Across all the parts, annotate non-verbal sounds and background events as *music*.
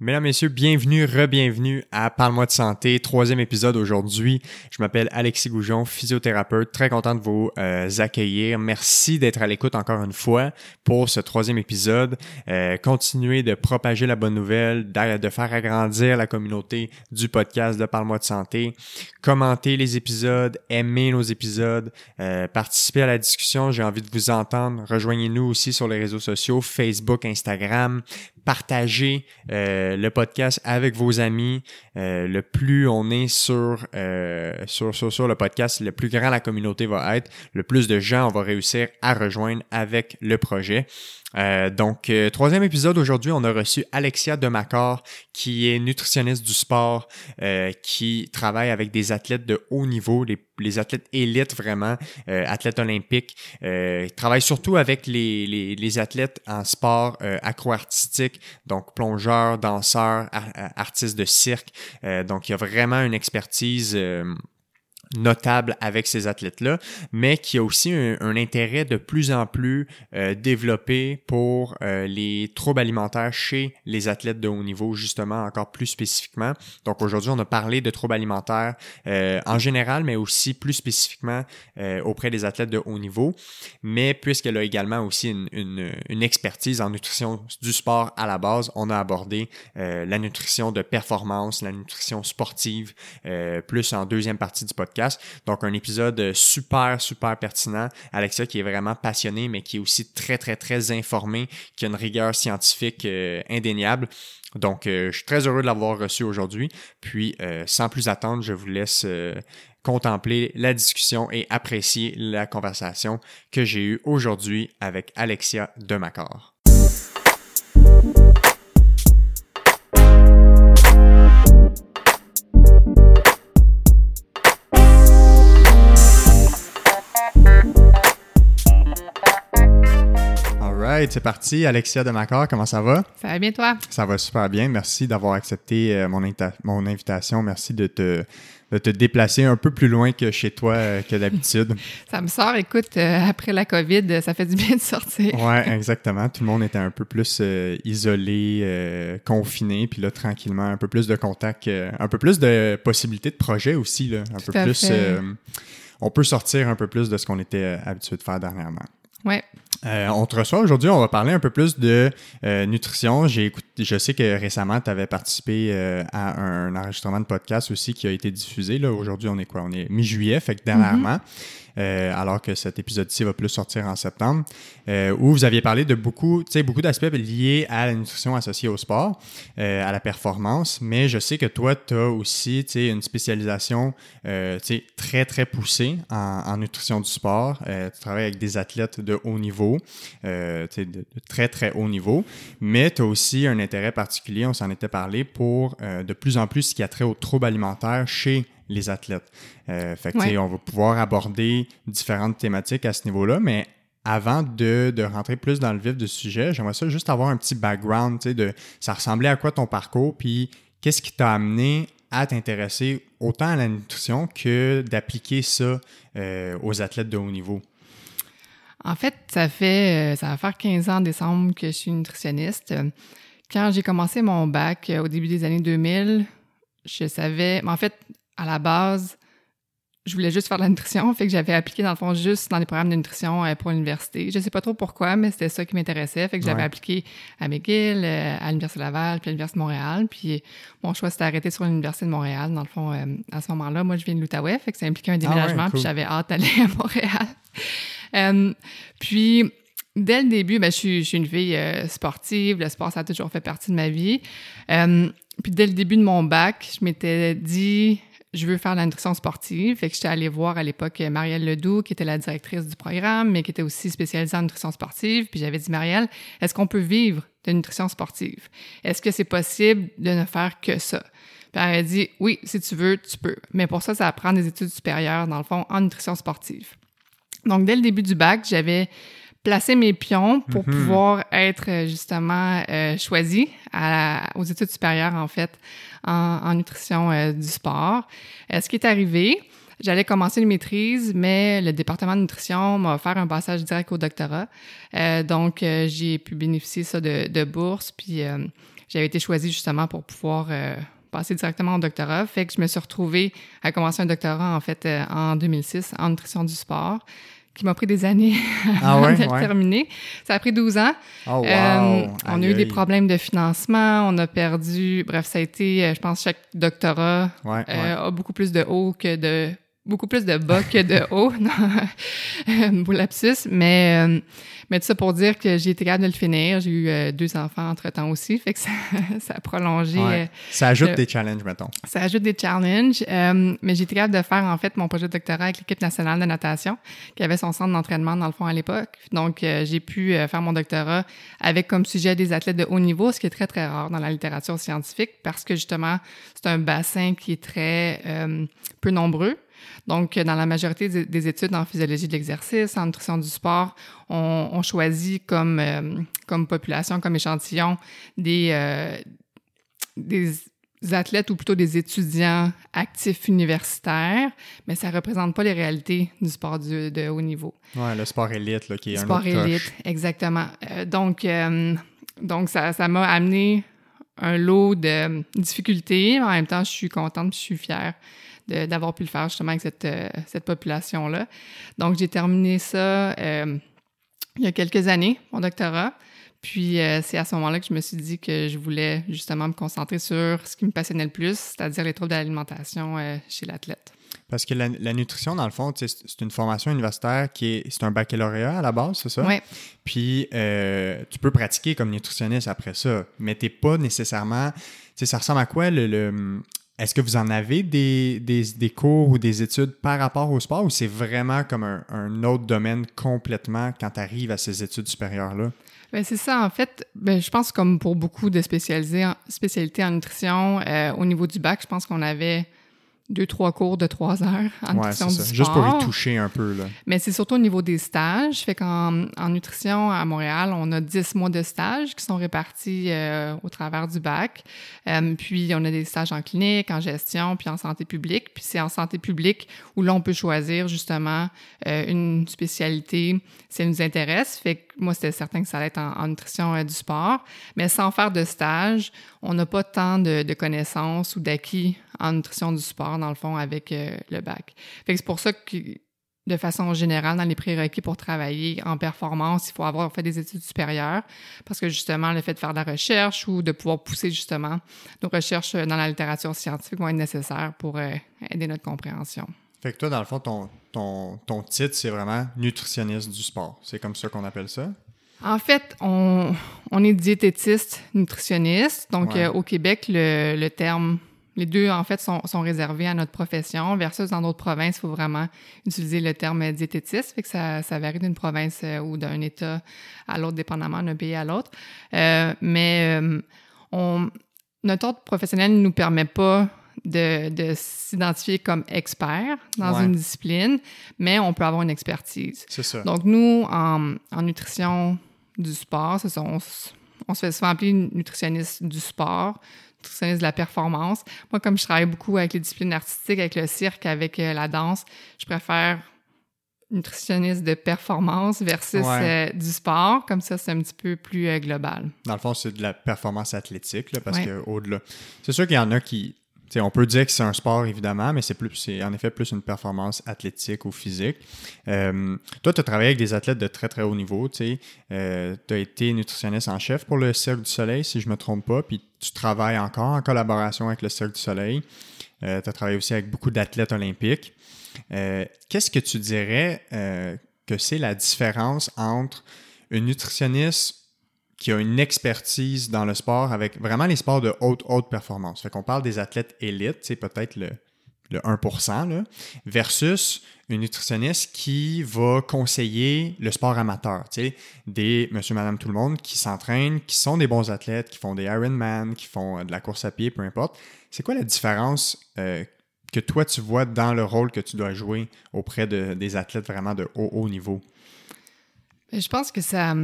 Mesdames, Messieurs, bienvenue, re-bienvenue à Parle-moi de santé, troisième épisode aujourd'hui. Je m'appelle Alexis Goujon, physiothérapeute, très content de vous euh, accueillir. Merci d'être à l'écoute encore une fois pour ce troisième épisode. Euh, continuez de propager la bonne nouvelle, de faire agrandir la communauté du podcast de Parle-moi de santé. Commentez les épisodes, aimez nos épisodes, euh, participez à la discussion, j'ai envie de vous entendre. Rejoignez-nous aussi sur les réseaux sociaux, Facebook, Instagram partagez le podcast avec vos amis. Euh, le plus on est sur, euh, sur, sur, sur, le podcast, le plus grand la communauté va être, le plus de gens on va réussir à rejoindre avec le projet. Euh, donc, euh, troisième épisode aujourd'hui, on a reçu Alexia Demacor, qui est nutritionniste du sport, euh, qui travaille avec des athlètes de haut niveau, les, les athlètes élites vraiment, athlètes olympiques. travaille surtout avec les, les, les athlètes en sport accro-artistique, donc plongeurs, danseurs, artistes de cirque. donc, il y a vraiment une expertise notable avec ces athlètes-là, mais qui a aussi un, intérêt de plus en plus euh, développé pour euh, les troubles alimentaires chez les athlètes de haut niveau, justement, encore plus spécifiquement. Donc aujourd'hui, on a parlé de troubles alimentaires euh, en général, mais aussi plus spécifiquement auprès des athlètes de haut niveau. Mais puisqu'elle a également aussi une, une, une, expertise en nutrition du sport à la base, on a abordé la nutrition de performance, la nutrition sportive, plus en deuxième partie du podcast donc, un épisode super, super pertinent. Alexia qui est vraiment passionné, mais qui est aussi très, très, très informé, qui a une rigueur scientifique euh, indéniable. Donc, euh, je suis très heureux de l'avoir reçu aujourd'hui. Puis, euh, sans plus attendre, je vous laisse contempler la discussion et apprécier la conversation que j'ai eue aujourd'hui avec Alexia Demacor. C'est parti. Alexia de Macor, comment ça va? Ça va bien, toi? Ça va super bien. Merci d'avoir accepté euh, mon, mon, invitation. Merci de te, te déplacer un peu plus loin que chez toi euh, que d'habitude. *laughs* ça me sort, écoute, euh, après la COVID, ça fait du bien de sortir. oui, *laughs* exactement. Tout le monde était un peu plus isolé, confiné, puis là, tranquillement, un peu plus de contact, un peu plus de possibilités de projet aussi, là, un peu plus. on peut sortir un peu plus de ce qu'on était habitué de faire dernièrement. Ouais. Euh, on te reçoit aujourd'hui, on va parler un peu plus de euh, nutrition. J'ai je sais que récemment, tu avais participé euh, à un enregistrement de podcast aussi qui a été diffusé. Là, aujourd'hui, on est quoi? On est mi-juillet, fait que dernièrement. Mm-hmm. Euh, alors que cet épisode-ci va plus sortir en septembre, euh, où vous aviez parlé de beaucoup, beaucoup d'aspects liés à la nutrition associée au sport, euh, à la performance, mais je sais que toi, tu as aussi une spécialisation très, très poussée en, nutrition du sport. tu travailles avec des athlètes de haut niveau, de, de, très, très haut niveau, mais tu as aussi un intérêt particulier, on s'en était parlé, pour de plus en plus ce qui a trait aux troubles alimentaires chez les athlètes. Euh, fait que, on va pouvoir aborder différentes thématiques à ce niveau-là, mais avant de, de, rentrer plus dans le vif du sujet, j'aimerais ça juste avoir un petit background, de ça ressemblait à quoi ton parcours, puis qu'est-ce qui t'a amené à t'intéresser autant à la nutrition que d'appliquer ça euh, aux athlètes de haut niveau? En fait, ça fait euh, ça va faire 15 ans en décembre que je suis nutritionniste. Quand j'ai commencé mon bac au début des années 2000, je savais, en fait, à la base, je voulais juste faire de la nutrition, fait que j'avais appliqué dans le fond juste dans des programmes de nutrition euh, pour l'université. Je sais pas trop pourquoi, mais c'était ça qui m'intéressait, fait que j'avais appliqué à McGill, euh, à l'université Laval, puis à l'université de Montréal, puis mon choix s'était arrêté sur l'université de Montréal. Dans le fond, euh, à ce moment-là, moi je viens de l'Outaouais, fait que ça impliquait un ah déménagement, puis j'avais hâte d'aller à Montréal. *laughs* puis dès le début, ben, je, suis, je suis une fille sportive, le sport ça a toujours fait partie de ma vie. puis dès le début de mon bac, je m'étais dit je veux faire la nutrition sportive. Fait que j'étais allée voir à l'époque Marielle Ledoux, qui était la directrice du programme, mais qui était aussi spécialisée en nutrition sportive. Puis j'avais dit, Marielle, est-ce qu'on peut vivre de nutrition sportive? Est-ce que c'est possible de ne faire que ça? Puis elle a dit, oui, si tu veux, tu peux. Mais pour ça, ça prend des études supérieures, dans le fond, en nutrition sportive. Donc, dès le début du bac, j'avais placé mes pions pour mhm. pouvoir être justement euh, choisie aux études supérieures, en fait, en, nutrition euh, du sport. Euh, ce qui est arrivé, J'allais commencer une maîtrise, mais le département de nutrition m'a offert un passage direct au doctorat. Euh, donc, j'ai pu bénéficier ça de, de bourse. Puis, j'avais été choisie justement pour pouvoir passer directement au doctorat. Fait que je me suis retrouvée à commencer un doctorat, en fait, en 2006 en nutrition du sport qui m'a pris des années *laughs* Ah ouais, de le ouais. terminer. Ça a pris 12 ans. Oh, wow! Euh, on a eu des problèmes de financement, on a perdu. Bref, ça a été, euh, je pense, chaque doctorat Ouais, euh, a beaucoup plus de haut que de beaucoup plus de bas que de *laughs* haut. Beau *laughs* lapsus, mais euh, mais tout ça pour dire que j'ai été capable de le finir. J'ai eu euh, deux enfants entre temps aussi, fait que ça, *laughs* ça a prolongé. Ouais. euh, Ça ajoute le- des challenges, mettons. ça ajoute des challenges, euh, mais j'ai été capable de faire en fait mon projet de doctorat avec l'équipe nationale de natation, qui avait son centre d'entraînement dans le fond à l'époque. Donc euh, j'ai pu faire mon doctorat avec comme sujet des athlètes de haut niveau, ce qui est très très rare dans la littérature scientifique parce que justement c'est un bassin qui est très euh, peu nombreux. Donc, dans la majorité des- des études en physiologie de l'exercice, en nutrition du sport, on, on choisit comme, euh, comme population, comme échantillon, des, euh, des athlètes ou plutôt des étudiants actifs universitaires, mais ça représente pas les réalités du sport du- de haut niveau. Ouais, le sport élite, là, qui est un Sport autre coche. élite, exactement. Euh, donc, euh, donc ça ça m'a amené un lot de difficultés, mais en même temps, je suis contente, je suis fière d'avoir pu le faire justement avec cette, euh, cette population-là. Donc, j'ai terminé ça euh, il y a quelques années, mon doctorat. Puis, euh, c'est à ce moment-là que je me suis dit que je voulais justement me concentrer sur ce qui me passionnait le plus, c'est-à-dire les troubles de l'alimentation euh, chez l'athlète. Parce que la, la nutrition, dans le fond, c'est une formation universitaire qui est. C'est un baccalauréat à la base, c'est ça? Oui, Puis euh, tu peux pratiquer comme nutritionniste après ça, mais t'es pas nécessairement. Tu sais, ça ressemble à quoi le. le- est-ce que vous en avez des, des, cours ou des études par rapport au sport ou c'est vraiment comme un, autre domaine complètement quand tu arrives à ces études supérieures-là? Ben, c'est ça, en fait. Ben, je pense comme pour beaucoup de spécialités en nutrition, euh, au niveau du bac, je pense qu'on avait deux, trois cours de trois heures en Ouais, nutrition c'est du ça. sport. Juste pour y toucher un peu. Là. Mais c'est surtout au niveau des stages. Fait qu'en en nutrition à Montréal, on a 10 mois de stages qui sont répartis euh, au travers du bac. Euh, puis on a des stages en clinique, en gestion, puis en santé publique. Puis c'est en santé publique où l'on peut choisir justement euh, une spécialité si elle nous intéresse. Fait que moi, c'était certain que ça allait être en, en nutrition du sport. Mais sans faire de stage, on n'a pas tant de, connaissances ou d'acquis en nutrition du sport, dans le fond, avec euh, le bac. C'est pour ça que de façon générale, dans les prérequis pour travailler en performance, il faut avoir fait des études supérieures parce que justement, le fait de faire de la recherche ou de pouvoir pousser justement nos recherches dans la littérature scientifique vont être nécessaires pour euh, aider notre compréhension. Fait que toi, dans le fond, ton, ton, ton titre, c'est vraiment nutritionniste du sport. C'est comme ça qu'on appelle ça? En fait, on, on est diététiste, nutritionniste. Donc, Ouais. euh, au Québec, le, le terme, les deux, en fait, sont, sont réservés à notre profession, versus dans d'autres provinces, il faut vraiment utiliser le terme diététiste. Fait que ça, ça varie d'une province euh, ou d'un État à l'autre, dépendamment d'un pays à l'autre. Euh, mais on, notre ordre professionnel ne nous permet pas de, de s'identifier comme expert dans Ouais. une discipline, mais on peut avoir une expertise. C'est ça. Donc, nous, en, en nutrition du sport, ça, on, on se fait souvent appeler nutritionniste du sport, nutritionniste de la performance. Moi, comme je travaille beaucoup avec les disciplines artistiques, avec le cirque, avec euh, la danse, je préfère nutritionniste de performance versus Ouais. euh, du sport. Comme ça, c'est un petit peu plus euh, global. Dans le fond, c'est de la performance athlétique, là, parce Ouais. que au-delà. C'est sûr qu'il y en a qui. Tu sais, on peut dire que c'est un sport, évidemment, mais c'est en effet plus une performance athlétique ou physique. Euh, toi, tu as travaillé avec des athlètes de très, très haut niveau. Tu as été nutritionniste en chef pour le Cirque du Soleil, si je ne me trompe pas, puis tu travailles encore en collaboration avec le Cirque du Soleil. tu as travaillé aussi avec beaucoup d'athlètes olympiques. Euh, Qu'est-ce que tu dirais euh, que c'est la différence entre une nutritionniste qui a une expertise dans le sport avec vraiment les sports de haute, haute performance. Fait qu'on parle des athlètes élites, c'est peut-être le, le 1%, là, versus une nutritionniste qui va conseiller le sport amateur, des monsieur, madame, tout le monde qui s'entraînent, qui sont des bons athlètes, qui font des Ironman, qui font euh, de la course à pied, peu importe. C'est quoi la différence euh, que toi, tu vois dans le rôle que tu dois jouer auprès de, des athlètes vraiment de haut, haut niveau? Ben, Je pense que ça.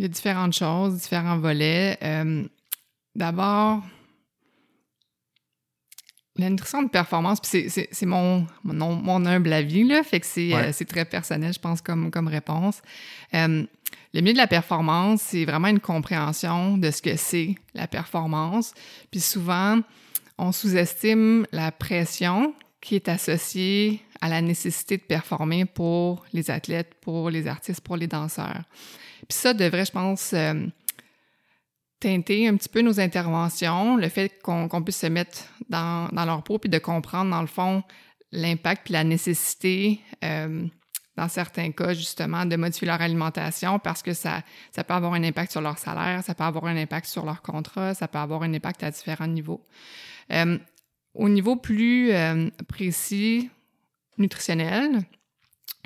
Il y a différentes choses, différents volets. Euh, D'abord, La nutrition de performance, c'est mon, mon, mon, humble avis, là, fait que c'est euh, très personnel, je pense, comme, comme réponse. Euh, le milieu de la performance, c'est vraiment une compréhension de ce que c'est la performance. Puis souvent, on sous-estime la pression qui est associée à la nécessité de performer pour les athlètes, pour les artistes, pour les danseurs. Puis ça devrait, je pense, euh, teinter un petit peu nos interventions, le fait qu'on puisse se mettre dans, leur peau, puis de comprendre, dans le fond, l'impact puis la nécessité, euh, dans certains cas, justement, de modifier leur alimentation parce que ça, ça peut avoir un impact sur leur salaire, ça peut avoir un impact sur leur contrat, ça peut avoir un impact à différents niveaux. Euh, au niveau plus précis, nutritionnel,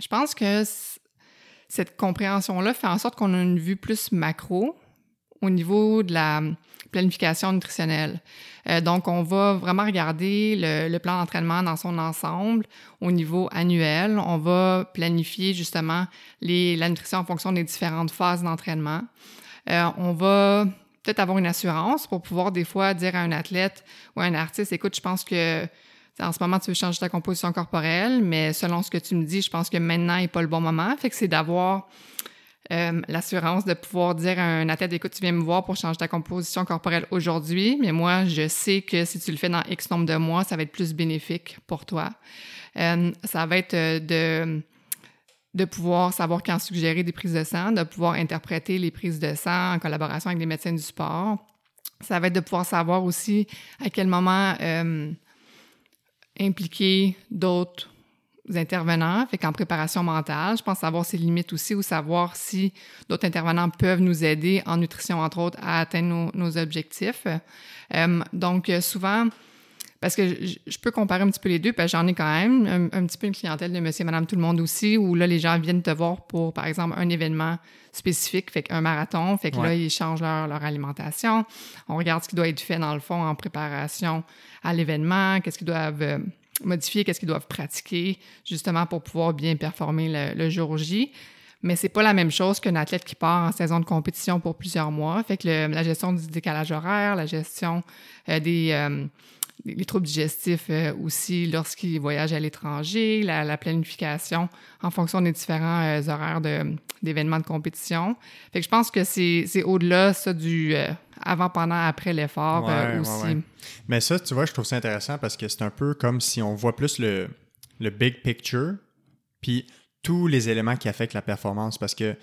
je pense que cette compréhension-là fait en sorte qu'on a une vue plus macro au niveau de la planification nutritionnelle. Euh, donc, on va vraiment regarder le, plan d'entraînement dans son ensemble au niveau annuel. On va planifier justement la nutrition en fonction des différentes phases d'entraînement. Euh, on va peut-être avoir une assurance pour pouvoir des fois dire à un athlète ou à un artiste, écoute, je pense que en ce moment, tu veux changer ta composition corporelle, mais selon ce que tu me dis, je pense que maintenant n'est pas le bon moment. Fait que c'est d'avoir euh, l'assurance de pouvoir dire à un athlète, écoute, tu viens me voir pour changer ta composition corporelle aujourd'hui, mais moi, je sais que si tu le fais dans X nombre de mois, ça va être plus bénéfique pour toi. Euh, ça va être euh, de, de pouvoir savoir quand suggérer des prises de sang, de pouvoir interpréter les prises de sang en collaboration avec les médecins du sport. Ça va être de pouvoir savoir aussi à quel moment impliquer d'autres intervenants, fait qu'en préparation mentale, je pense savoir ses limites aussi ou savoir si d'autres intervenants peuvent nous aider en nutrition, entre autres, à atteindre nos, objectifs. Euh, donc, souvent, parce que je, peux comparer un petit peu les deux, parce que j'en ai quand même un, petit peu une clientèle de monsieur et madame tout le monde aussi, où là, les gens viennent te voir pour, par exemple, un événement spécifique, fait qu'un marathon, fait que là, ils changent leur, leur, alimentation. On regarde ce qui doit être fait, dans le fond, en préparation à l'événement, qu'est-ce qu'ils doivent euh, modifier, qu'est-ce qu'ils doivent pratiquer, justement pour pouvoir bien performer le, jour J. Mais c'est pas la même chose qu'un athlète qui part en saison de compétition pour plusieurs mois. Fait que la gestion du décalage horaire, la gestion euh, des, euh, les troubles digestifs euh, aussi lorsqu'ils voyagent à l'étranger, la, planification en fonction des différents euh, horaires d'événements de, compétition. Fait que je pense que c'est au-delà ça du euh, avant, pendant, après l'effort aussi. Mais ça, tu vois, je trouve ça intéressant parce que c'est un peu comme si on voit plus le, le big picture, puis tous les éléments qui affectent la performance parce que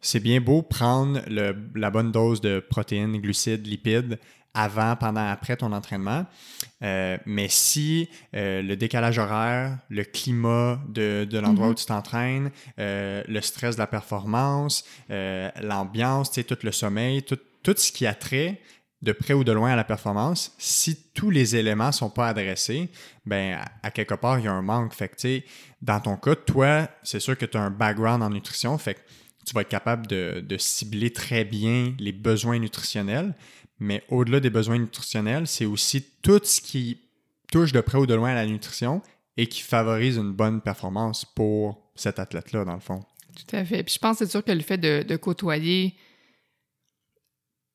c'est bien beau prendre le, la bonne dose de protéines, glucides, lipides, avant, pendant, après ton entraînement. Euh, mais si euh, le décalage horaire, le climat de, de l'endroit où mm-hmm. tu t'entraînes, euh, le stress de la performance, l'ambiance, tout le sommeil, tout, tout ce qui a trait de près ou de loin à la performance, si tous les éléments sont pas adressés, ben à, quelque part, il y a un manque. Fait que, dans ton cas, toi, c'est sûr que tu as un background en nutrition, fait que tu vas être capable de, de cibler très bien les besoins nutritionnels, mais au-delà des besoins nutritionnels, c'est aussi tout ce qui touche de près ou de loin à la nutrition et qui favorise une bonne performance pour cet athlète-là, dans le fond. Tout à fait. Puis je pense, c'est sûr que le fait de, côtoyer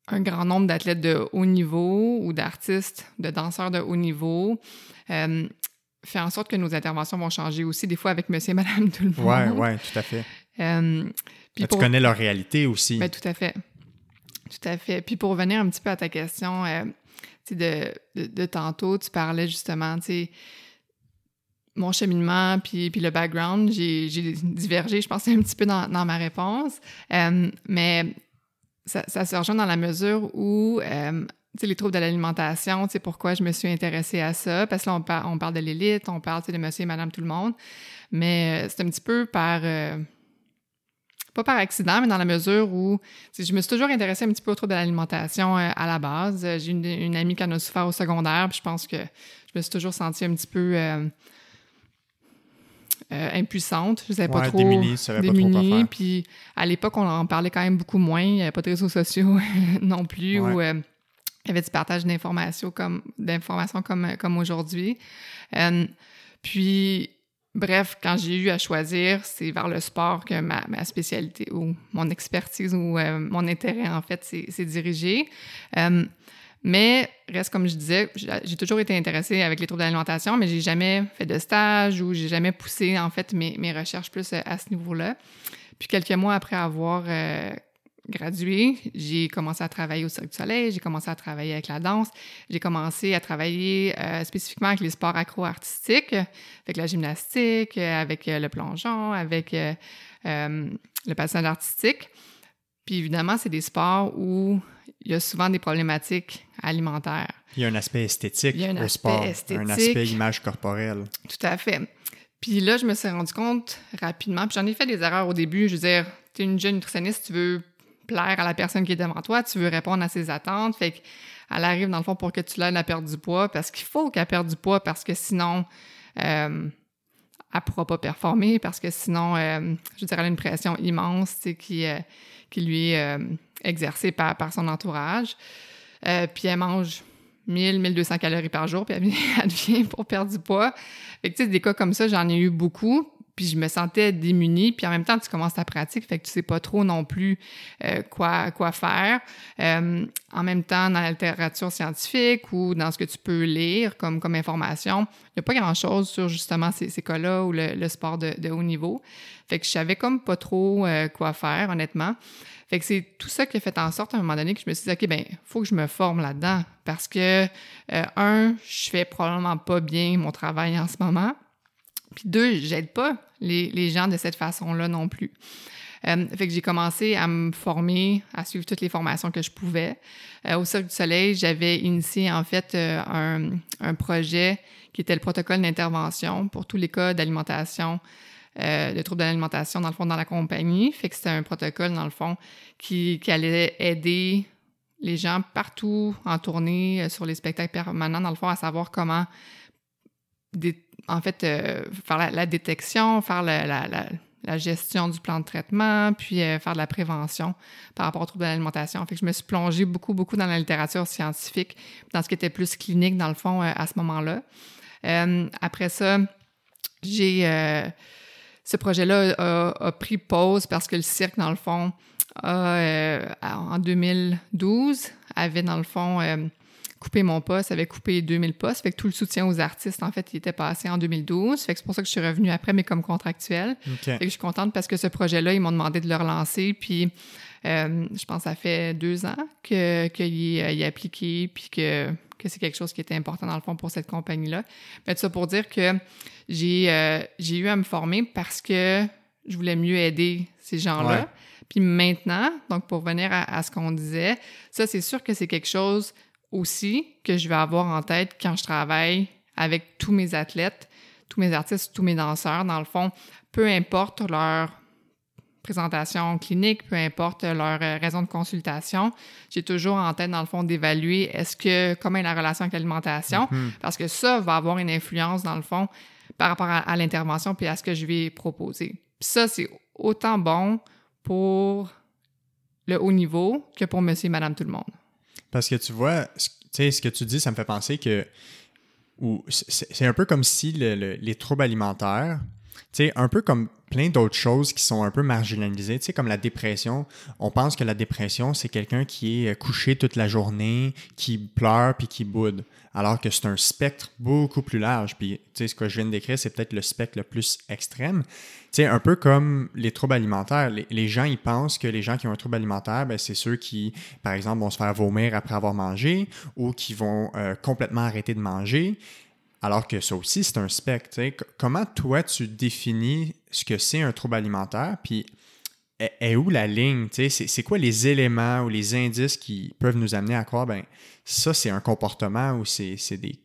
un grand nombre d'athlètes de haut niveau ou d'artistes, de danseurs de haut niveau, euh, fait en sorte que nos interventions vont changer aussi, des fois avec monsieur et madame *laughs* tout le monde. Oui, oui, tout à fait. Euh, puis tu connais leur réalité aussi. Ben, tout à fait. Tout à fait. Puis pour revenir un petit peu à ta question euh, de, de, tantôt, tu parlais justement, tu mon cheminement puis, puis le background, j'ai divergé, je pense, *laughs* un petit peu dans, ma réponse. Euh, mais ça, se rejoint dans la mesure où euh, sais, les troubles de l'alimentation, tu pourquoi je me suis intéressée à ça, parce que là, on, on parle de l'élite, on parle, de monsieur et madame tout le monde, mais c'est un petit peu par, pas par accident, mais dans la mesure où je me suis toujours intéressée un petit peu autour de l'alimentation euh, à la base. J'ai une, une, amie qui en a souffert au secondaire, puis je pense que je me suis toujours sentie un petit peu euh, euh, impuissante. Je ne savais pas trop. Démunie, ça pas trop quoi faire. Puis à l'époque, on en parlait quand même beaucoup moins. Il n'y avait pas de réseaux sociaux *laughs* non plus. Où, il y avait du partage d'informations comme, d'informations comme, comme aujourd'hui. puis Bref, quand j'ai eu à choisir, c'est vers le sport que ma, spécialité ou mon expertise ou euh, mon intérêt, en fait, s'est dirigé. Euh, Mais, reste comme je disais, j'ai toujours été intéressée avec les troubles d'alimentation, mais j'ai jamais fait de stage ou j'ai jamais poussé, en fait, mes, mes recherches plus à ce niveau-là. Puis quelques mois après avoir euh, gradué, j'ai commencé à travailler au Cirque du Soleil, j'ai commencé à travailler avec la danse, j'ai commencé à travailler euh, spécifiquement avec les sports accro-artistiques, avec la gymnastique, avec euh, le plongeon, avec le passage artistique. Puis évidemment, c'est des sports où il y a souvent des problématiques alimentaires. Il y a un aspect esthétique il y a un au aspect sport, esthétique. un aspect image corporelle. Tout à fait. Puis là, je me suis rendu compte rapidement, puis j'en ai fait des erreurs au début. Je veux dire, tu es une jeune nutritionniste, tu veux plaire à la personne qui est devant toi, tu veux répondre à ses attentes. Fait qu'elle arrive, dans le fond, pour que tu l'aides à perdre du poids, parce qu'il faut qu'elle perde du poids, parce que sinon, euh, elle pourra pas performer, parce que sinon, euh, je dirais, elle a une pression immense qui, euh, qui lui est euh, exercée par, par son entourage. puis elle mange 1000, 1200 calories par jour, puis *laughs* elle, vient pour perdre du poids. Fait que, tu sais, des cas comme ça, j'en ai eu beaucoup, puis je me sentais démunie, puis en même temps, tu commences ta pratique, fait que tu sais pas trop non plus euh, quoi, quoi faire. Euh, en même temps, dans la littérature scientifique ou dans ce que tu peux lire comme, comme information, il n'y a pas grand-chose sur justement ces, ces cas-là ou le, sport de, de, haut niveau. Fait que je savais comme pas trop euh, quoi faire, honnêtement. Fait que c'est tout ça qui a fait en sorte à un moment donné que je me suis dit, OK, ben, faut que je me forme là-dedans parce que, euh, un, je fais probablement pas bien mon travail en ce moment. Puis deux, j'aide pas les, gens de cette façon-là non plus. Euh, fait que j'ai commencé à me former, à suivre toutes les formations que je pouvais. Euh, au Cirque du Soleil, j'avais initié en fait un, un, projet qui était le protocole d'intervention pour tous les cas d'alimentation euh, de troubles d'alimentation, dans le fond, dans la compagnie. Fait que c'était un protocole, dans le fond, qui, allait aider les gens partout en tournée euh, sur les spectacles permanents, dans le fond, à savoir comment, en fait, euh, faire la, détection, faire la, gestion du plan de traitement, puis faire de la prévention par rapport aux troubles d'alimentation. Fait que je me suis plongée beaucoup, beaucoup dans la littérature scientifique, dans ce qui était plus clinique, dans le fond, à ce moment-là. après ça, j'ai ce projet-là a, pris pause parce que le cirque, dans le fond, euh, en 2012, avait, dans le fond, euh, coupé mon poste, avait coupé 2000 postes. Fait que tout le soutien aux artistes, en fait, il était passé en 2012. Fait que c'est pour ça que je suis revenue après, mais comme contractuelle. Fait que je suis contente parce que ce projet-là, ils m'ont demandé de le relancer. Puis, euh, je pense que ça fait deux ans qu'il est appliqué, puis que que c'est quelque chose qui était important dans le fond pour cette compagnie-là. Mais tout ça pour dire que j'ai euh, j'ai eu à me former parce que je voulais mieux aider ces gens-là. Puis maintenant, donc pour venir à, ce qu'on disait, ça c'est sûr que c'est quelque chose aussi que je vais avoir en tête quand je travaille avec tous mes athlètes, tous mes artistes, tous mes danseurs, dans le fond, peu importe leur présentation clinique, peu importe leur euh, raison de consultation, j'ai toujours en tête, dans le fond, d'évaluer est-ce que, comment est la relation avec l'alimentation, mm-hmm. parce que ça va avoir une influence, dans le fond, par rapport à, l'intervention puis à ce que je vais proposer. ça, c'est autant bon pour le haut niveau que pour monsieur et madame tout le monde. Parce que tu vois, ce que tu dis, ça me fait penser que c'est un peu comme si les troubles alimentaires, sais, un peu comme plein d'autres choses qui sont un peu marginalisées, tu comme la dépression. On pense que la dépression, c'est quelqu'un qui est euh, couché toute la journée, qui pleure puis qui boude, alors que c'est un spectre beaucoup plus large. Puis, tu ce que je viens de décrire, c'est peut-être le spectre le plus extrême. Tu un peu comme les troubles alimentaires. Les, gens, ils pensent que les gens qui ont un trouble alimentaire, ben, c'est ceux qui, par exemple, vont se faire vomir après avoir mangé ou qui vont euh, complètement arrêter de manger. Alors que ça aussi, c'est un spectre. Comment toi, tu définis ce que c'est un trouble alimentaire? Puis est, où la ligne? C'est quoi les éléments ou les indices qui peuvent nous amener à croire, ben ça, c'est un comportement ou c'est des,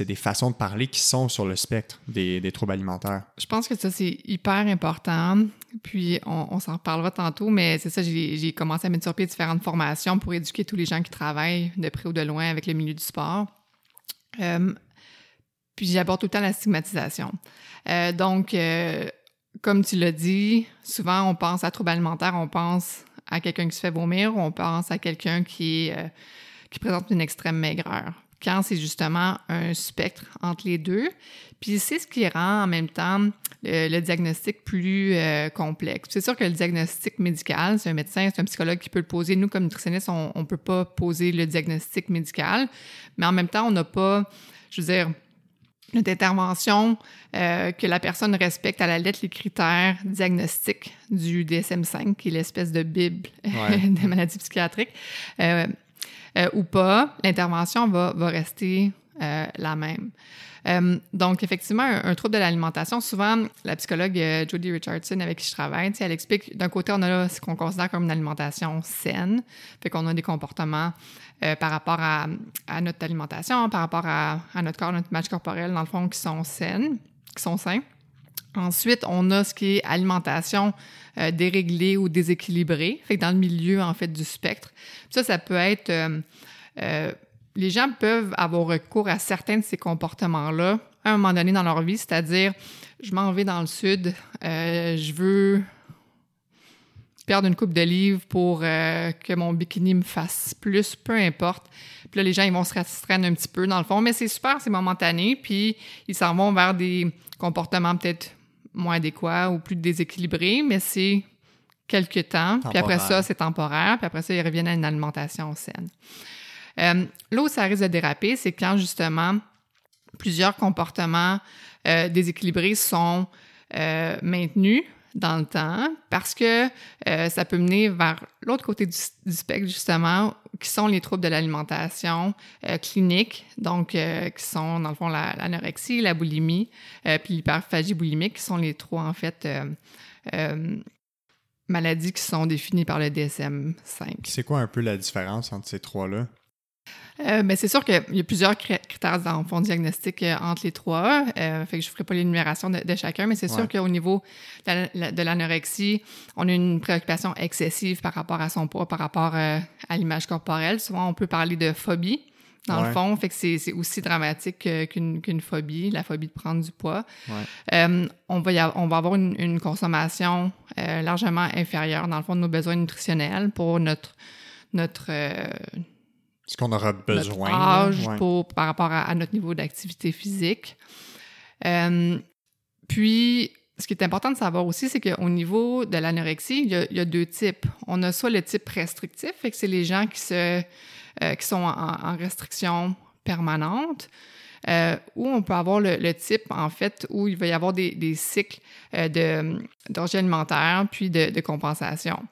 des façons de parler qui sont sur le spectre des, des troubles alimentaires? Je pense que ça, c'est hyper important. Puis, on, s'en reparlera tantôt, mais c'est ça, j'ai commencé à mettre sur pied différentes formations pour éduquer tous les gens qui travaillent de près ou de loin avec le milieu du sport. Euh, puis j'aborde tout le temps la stigmatisation. Euh, donc, euh, comme tu l'as dit, souvent on pense à trouble alimentaire, on pense à quelqu'un qui se fait vomir, on pense à quelqu'un qui, euh, qui présente une extrême maigreur, quand c'est justement un spectre entre les deux. Puis c'est ce qui rend en même temps le, diagnostic plus euh, complexe. C'est sûr que le diagnostic médical, c'est un médecin, c'est un psychologue qui peut le poser. Nous, comme nutritionnistes, on ne peut pas poser le diagnostic médical, mais en même temps, on n'a pas, je veux dire, notre intervention, euh, que la personne respecte à la lettre les critères diagnostiques du DSM-5, qui est l'espèce de bible *laughs* des maladies psychiatriques, euh, euh, ou pas, l'intervention va, va rester la même. Donc, effectivement, un, trouble de l'alimentation, souvent, la psychologue Jodie Richardson, avec qui je travaille, elle explique, d'un côté, on a ce qu'on considère comme une alimentation saine, fait qu'on a des comportements euh, par rapport à, notre alimentation, par rapport à, notre corps, notre image corporelle, dans le fond, qui sont saines, qui sont sains. Ensuite, on a ce qui est alimentation euh, déréglée ou déséquilibrée, fait que dans le milieu, en fait, du spectre. Ça, ça peut être... Euh, les gens peuvent avoir recours à certains de ces comportements-là à un moment donné dans leur vie, c'est-à-dire, je m'en vais dans le sud, je veux perdre une coupe de livres pour euh, que mon bikini me fasse plus, peu importe. Puis là, les gens, ils vont se restreindre un petit peu, dans le fond, mais c'est super, c'est momentané, puis ils s'en vont vers des comportements peut-être moins adéquats ou plus déséquilibrés, mais c'est quelques temps, puis après ça, c'est temporaire, puis après ça, ils reviennent à une alimentation saine. Euh, là où ça risque de déraper, c'est quand, justement, plusieurs comportements euh, déséquilibrés sont maintenus, dans le temps parce que euh, ça peut mener vers l'autre côté du, spectre, justement, qui sont les troubles de l'alimentation euh, clinique, donc euh, qui sont, dans le fond, l'anorexie, la, boulimie, puis l'hyperphagie boulimique, qui sont les trois, en fait, maladies qui sont définies par le DSM-5. C'est quoi un peu la différence entre ces trois-là? Euh, ben, c'est sûr qu'il y a plusieurs critères dans le fond diagnostic euh, entre les trois. Euh, fait que je ne ferai pas l'énumération de, chacun, mais c'est sûr qu'au niveau de l'anorexie, on a une préoccupation excessive par rapport à son poids, par rapport à l'image corporelle. Souvent, on peut parler de phobie. Dans le fond, fait que c'est aussi dramatique qu'une phobie, la phobie de prendre du poids. on, va on va avoir une, une consommation largement inférieure, dans le fond, de nos besoins nutritionnels pour notre, notre, ce qu'on aura besoin. Notre âge pour, par rapport à, notre niveau d'activité physique. Euh, puis, ce qui est important de savoir aussi, c'est qu'au niveau de l'anorexie, il, y, a, deux types. On a soit le type restrictif, fait que c'est les gens qui, se, euh, qui sont en, restriction permanente, euh, ou on peut avoir le, type, en fait, où il va y avoir des, des cycles de d'orgie alimentaire puis de, de compensation.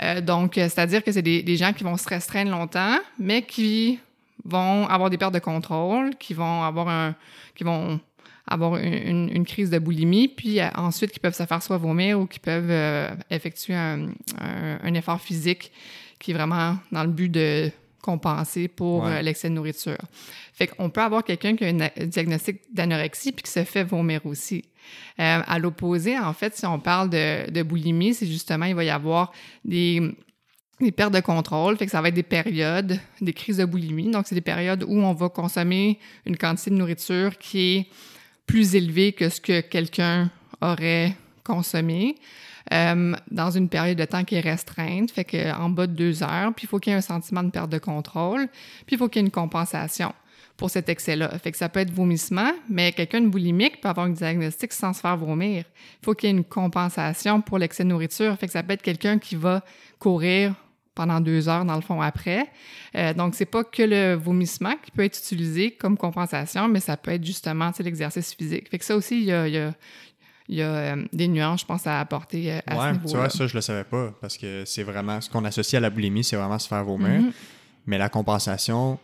Euh, donc, euh, c'est-à-dire que c'est des, gens qui vont se restreindre longtemps, mais qui vont avoir des pertes de contrôle, qui vont avoir un, une, crise de boulimie, puis euh, ensuite qui peuvent se faire soit vomir ou qui peuvent effectuer un, effort physique qui est vraiment dans le but de compenser pour l'excès de nourriture. Fait qu'on peut avoir quelqu'un qui a un diagnostic d'anorexie puis qui se fait vomir aussi. Euh, à l'opposé, en fait, si on parle de, boulimie, c'est justement, il va y avoir des, pertes de contrôle, fait que ça va être des périodes, des crises de boulimie. Donc, c'est des périodes où on va consommer une quantité de nourriture qui est plus élevée que ce que quelqu'un aurait consommé. Euh, dans une période de temps qui est restreinte, fait qu'en bas de deux heures, puis il faut qu'il y ait un sentiment de perte de contrôle, puis il faut qu'il y ait une compensation pour cet excès-là. Fait que ça peut être vomissement, mais quelqu'un de boulimique peut avoir un diagnostic sans se faire vomir. Il faut qu'il y ait une compensation pour l'excès de nourriture. Fait que ça peut être quelqu'un qui va courir pendant deux heures, dans le fond, après. Euh, donc, c'est pas que le vomissement qui peut être utilisé comme compensation, mais ça peut être justement l'exercice physique. Fait que ça aussi, il y a, il y a euh, des nuances, je pense, à apporter euh, à ce niveau-là. Tu vois, ça, je le savais pas, parce que c'est vraiment ce qu'on associe à la boulimie, c'est vraiment se faire vomir. Mm-hmm. Mais la compensation,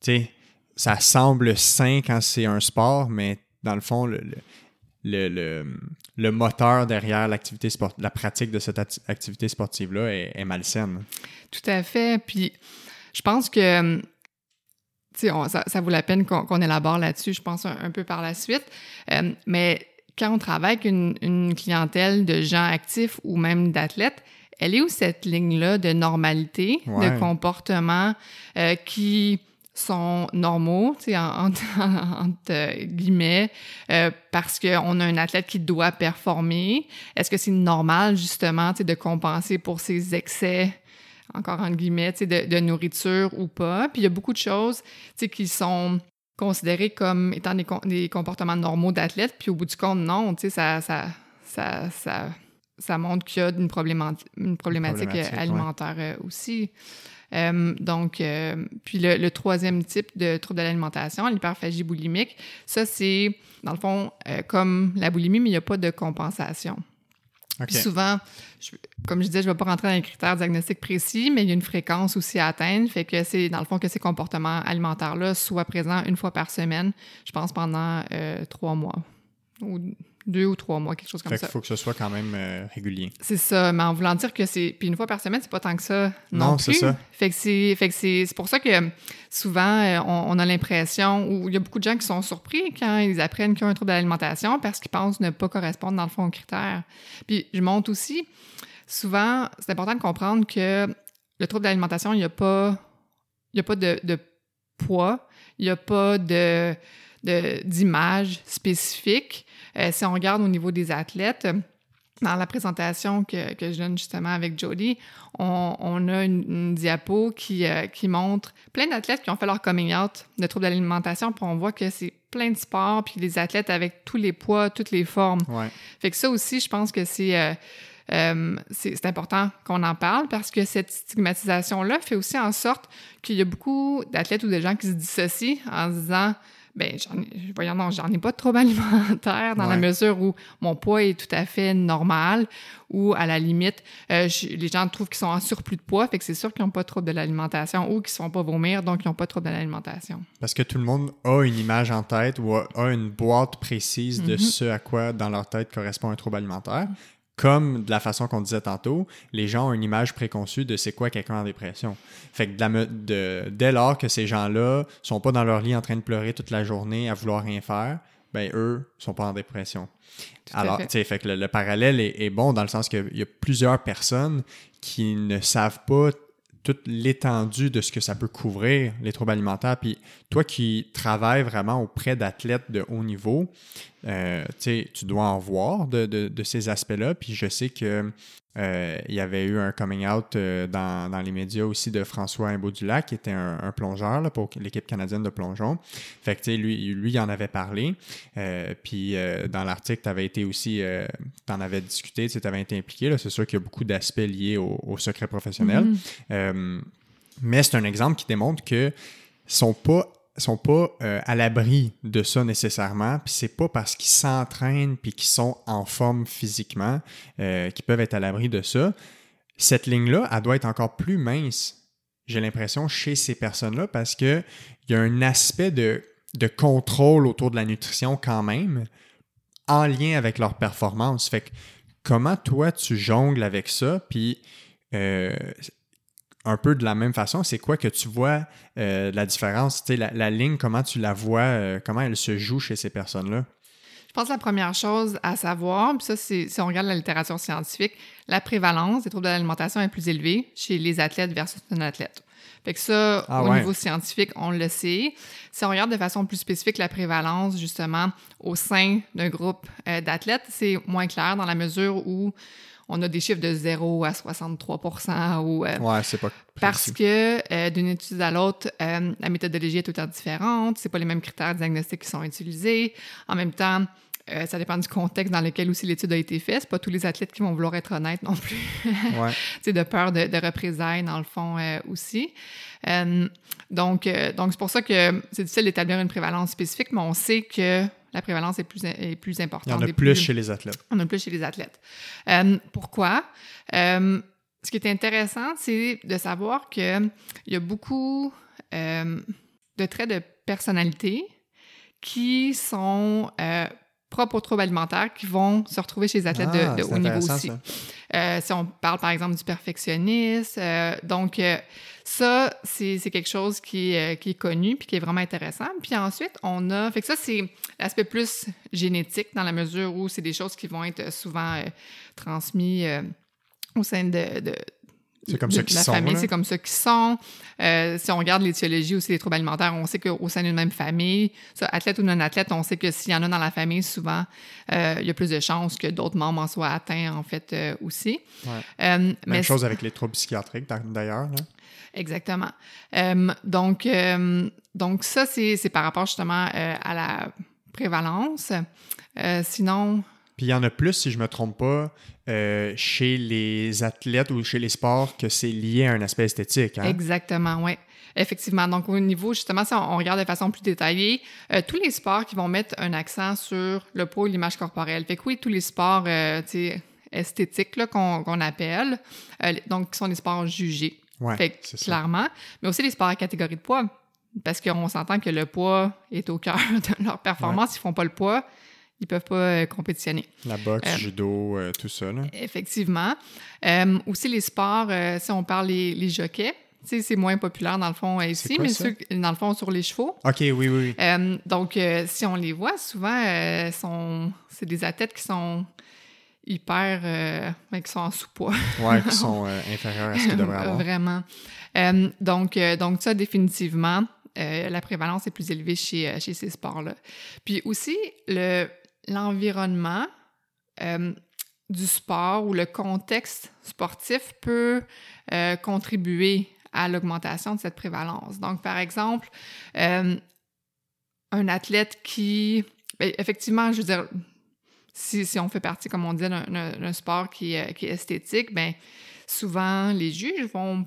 tu sais, ça semble sain quand c'est un sport, mais dans le fond, le, le, le, moteur derrière l'activité sport, la pratique de cette activité sportive-là est, est, malsaine. Tout à fait. Puis je pense que ça, ça, vaut la peine qu'on élabore là-dessus, je pense, un, peu par la suite. Euh, mais quand on travaille avec une, clientèle de gens actifs ou même d'athlètes, elle est où cette ligne-là de normalité, de comportement euh, qui sont normaux, tu sais, *laughs* entre, guillemets, euh, parce qu'on a un athlète qui doit performer? Est-ce que c'est normal, justement, tu sais, de compenser pour ses excès encore en guillemets, de, de nourriture ou pas? Puis il y a beaucoup de choses qui sont considérées comme étant des, des comportements normaux d'athlètes, puis au bout du compte, non, ça, ça, ça, ça, ça montre qu'il y a une, problématique, une problématique, alimentaire euh, aussi. Euh, donc, euh, puis le, troisième type de trouble de l'alimentation, l'hyperphagie boulimique, ça c'est, dans le fond, comme la boulimie, mais il n'y a pas de compensation. Souvent, comme je disais, je ne vais pas rentrer dans les critères diagnostiques précis, mais il y a une fréquence aussi à atteindre. Fait que c'est, dans le fond, que ces comportements alimentaires-là soient présents une fois par semaine, je pense pendant euh, trois mois deux ou trois mois, quelque chose comme fait ça. Il faut que ce soit quand même euh, régulier. C'est ça, mais en voulant dire que c'est. Puis une fois par semaine, c'est pas tant que ça non, non c'est ça. Fait que c'est, pour ça que souvent, euh, on, a l'impression, ou il y a beaucoup de gens qui sont surpris quand ils apprennent qu'ils ont un trouble d'alimentation parce qu'ils pensent ne pas correspondre dans le fond aux critères. Puis je monte aussi, souvent, c'est important de comprendre que le trouble d'alimentation, il n'y a pas, il a pas de, de poids, il n'y a pas de d'image spécifique. Euh, si on regarde au niveau des athlètes, dans la présentation que, que je donne justement avec Jody, on, on a une, diapo qui, euh, qui montre plein d'athlètes qui ont fait leur coming out de troubles d'alimentation, puis on voit que c'est plein de sports, puis des athlètes avec tous les poids, toutes les formes. Ouais. Fait que ça aussi, je pense que c'est... Euh, c'est important qu'on en parle parce que cette stigmatisation-là fait aussi en sorte qu'il y a beaucoup d'athlètes ou de gens qui se dissocient en se disant ben j'en voyons non, j'en ai pas de trouble alimentaire dans la mesure où mon poids est tout à fait normal ou à la limite euh, les gens trouvent qu'ils sont en surplus de poids fait que c'est sûr qu'ils n'ont pas de trouble de l'alimentation ou qu'ils ne sont pas vomir donc ils n'ont pas de trouble de l'alimentation. Parce que tout le monde a une image en tête ou a, une boîte précise de mm-hmm. ce à quoi dans leur tête correspond un trouble alimentaire comme de la façon qu'on disait tantôt, les gens ont une image préconçue de c'est quoi quelqu'un en dépression. Fait que de dès lors que ces gens-là sont pas dans leur lit en train de pleurer toute la journée à vouloir rien faire, ben eux sont pas en dépression. Alors, tu sais, fait que le, parallèle est, est, bon dans le sens qu'il y a plusieurs personnes qui ne savent pas toute l'étendue de ce que ça peut couvrir, les troubles alimentaires. Puis toi qui travailles vraiment auprès d'athlètes de haut niveau, euh, tu dois en voir de, ces aspects-là. Puis je sais que euh, il y avait eu un coming out euh, dans, dans, les médias aussi de François Imbaudulac, qui était un, plongeur là, pour l'équipe canadienne de plongeon. Fait que, lui, lui, il en avait parlé. Euh, puis dans l'article, tu avais été aussi, tu en avais discuté, tu avais été impliqué. C'est sûr qu'il y a beaucoup d'aspects liés au, secret professionnel. Mm-hmm. mais c'est un exemple qui démontre que sont pas sont pas euh, à l'abri de ça nécessairement, puis c'est pas parce qu'ils s'entraînent puis qu'ils sont en forme physiquement euh, qu'ils peuvent être à l'abri de ça. Cette ligne-là, elle doit être encore plus mince, j'ai l'impression, chez ces personnes-là, parce qu'il y a un aspect de, de, contrôle autour de la nutrition quand même, en lien avec leur performance. Fait que comment toi tu jongles avec ça, puis euh, un peu de la même façon, c'est quoi que tu vois euh, la différence, la, la ligne, comment tu la vois, euh, comment elle se joue chez ces personnes-là? Je pense que la première chose à savoir, puis ça, c'est si on regarde la littérature scientifique, la prévalence des troubles de l'alimentation est plus élevée chez les athlètes versus non-athlètes. Fait que ça, ah au niveau scientifique, on le sait. Si on regarde de façon plus spécifique la prévalence, justement, au sein d'un groupe euh, d'athlètes, c'est moins clair dans la mesure où on a des chiffres de 0 à 63 ou, euh, Ouais, c'est pas Parce que euh, d'une étude à l'autre, euh, la méthodologie est tout à fait différente. C'est pas les mêmes critères diagnostiques qui sont utilisés. En même temps, ça dépend du contexte dans lequel aussi l'étude a été faite. C'est pas tous les athlètes qui vont vouloir être honnêtes non plus. ouais. *laughs* c'est de peur de, de, représailles, dans le fond, aussi. donc, donc c'est pour ça que c'est difficile d'établir une prévalence spécifique, mais on sait que la prévalence est plus, est plus importante. Il y en a plus, chez les athlètes. On a plus chez les athlètes. Euh, pourquoi? Euh, ce qui est intéressant, c'est de savoir qu'il y a beaucoup euh, de traits de personnalité qui sont propres aux troubles alimentaires qui vont se retrouver chez les athlètes de, ah, haut niveau aussi. Si on parle par exemple du perfectionniste, donc ça c'est quelque chose qui, qui, est connu puis qui est vraiment intéressant. Puis ensuite on a, fait que ça c'est l'aspect plus génétique dans la mesure où c'est des choses qui vont être souvent transmises au sein de, de C'est comme sont, c'est comme ça qu'ils sont. Euh, si on regarde l'étiologie aussi des troubles alimentaires, on sait qu'au sein d'une même famille, ça, athlète ou non-athlète, on sait que s'il y en a dans la famille, souvent, euh, il y a plus de chances que d'autres membres en soient atteints, en fait, euh, aussi. Ouais. Euh, Même mais chose avec les troubles psychiatriques, d'a- d'ailleurs. Exactement. Euh, donc, euh, donc, ça, c'est par rapport justement euh, à la prévalence. Euh, sinon, Puis il y en a plus, si je me trompe pas, euh, chez les athlètes ou chez les sports que c'est lié à un aspect esthétique. Hein? Exactement, oui. Effectivement. Donc, au niveau, justement, si on, regarde de façon plus détaillée, euh, tous les sports qui vont mettre un accent sur le poids et l'image corporelle. Fait que oui, tous les sports, euh, esthétiques, qu'on qu'on appelle, euh, donc, qui sont des sports jugés. Ouais, fait que, c'est ça. clairement. Mais aussi les sports à catégorie de poids. Parce qu'on s'entend que le poids est au cœur *laughs* de leur performance. Ils font pas le poids, ils peuvent pas euh, compétitionner. La boxe, Euh, judo, euh, tout ça. Là. Effectivement. Euh, aussi, les sports, si on parle les, les jockeys, c'est moins populaire dans le fond ici, quoi, mais ceux, dans le fond, sur les chevaux. OK, oui, oui, oui. Donc, si on les voit, souvent, sont, c'est des athlètes qui sont hyper, euh, ben, qui sont en sous-poids. Ouais, qui *laughs* sont euh, inférieurs à ce qu'ils devraient avoir. Vraiment. Euh, donc, euh, donc, ça, définitivement, la prévalence est plus élevée chez, chez ces sports-là. Puis aussi, le, l'environnement du sport ou le contexte sportif peut contribuer à l'augmentation de cette prévalence. Donc, par exemple, euh, un athlète qui, ben, effectivement, je veux dire, si, si on fait partie, comme on dit, d'un, sport qui, est- qui est esthétique, ben souvent les juges vont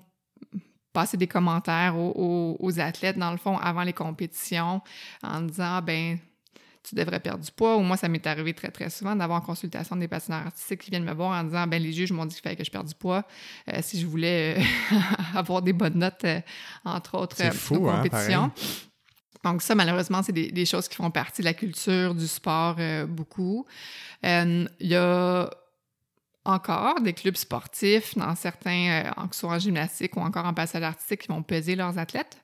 passer des commentaires aux, aux- aux athlètes, dans le fond, avant les compétitions, en disant, Ah, ben tu devrais perdre du poids. Ou moi, ça m'est arrivé très, très souvent d'avoir en consultation des patineurs artistiques qui viennent me voir en disant, ben les juges m'ont dit qu'il fallait que je perde du poids euh, si je voulais euh, *laughs* avoir des bonnes notes, euh, entre autres, euh, aux hein, compétitions. Donc ça, malheureusement, c'est des, choses qui font partie de la culture du sport euh, beaucoup. Euh, Il y a encore des clubs sportifs dans certains, euh, que ce soit en gymnastique ou encore en passage artistique, qui vont peser leurs athlètes.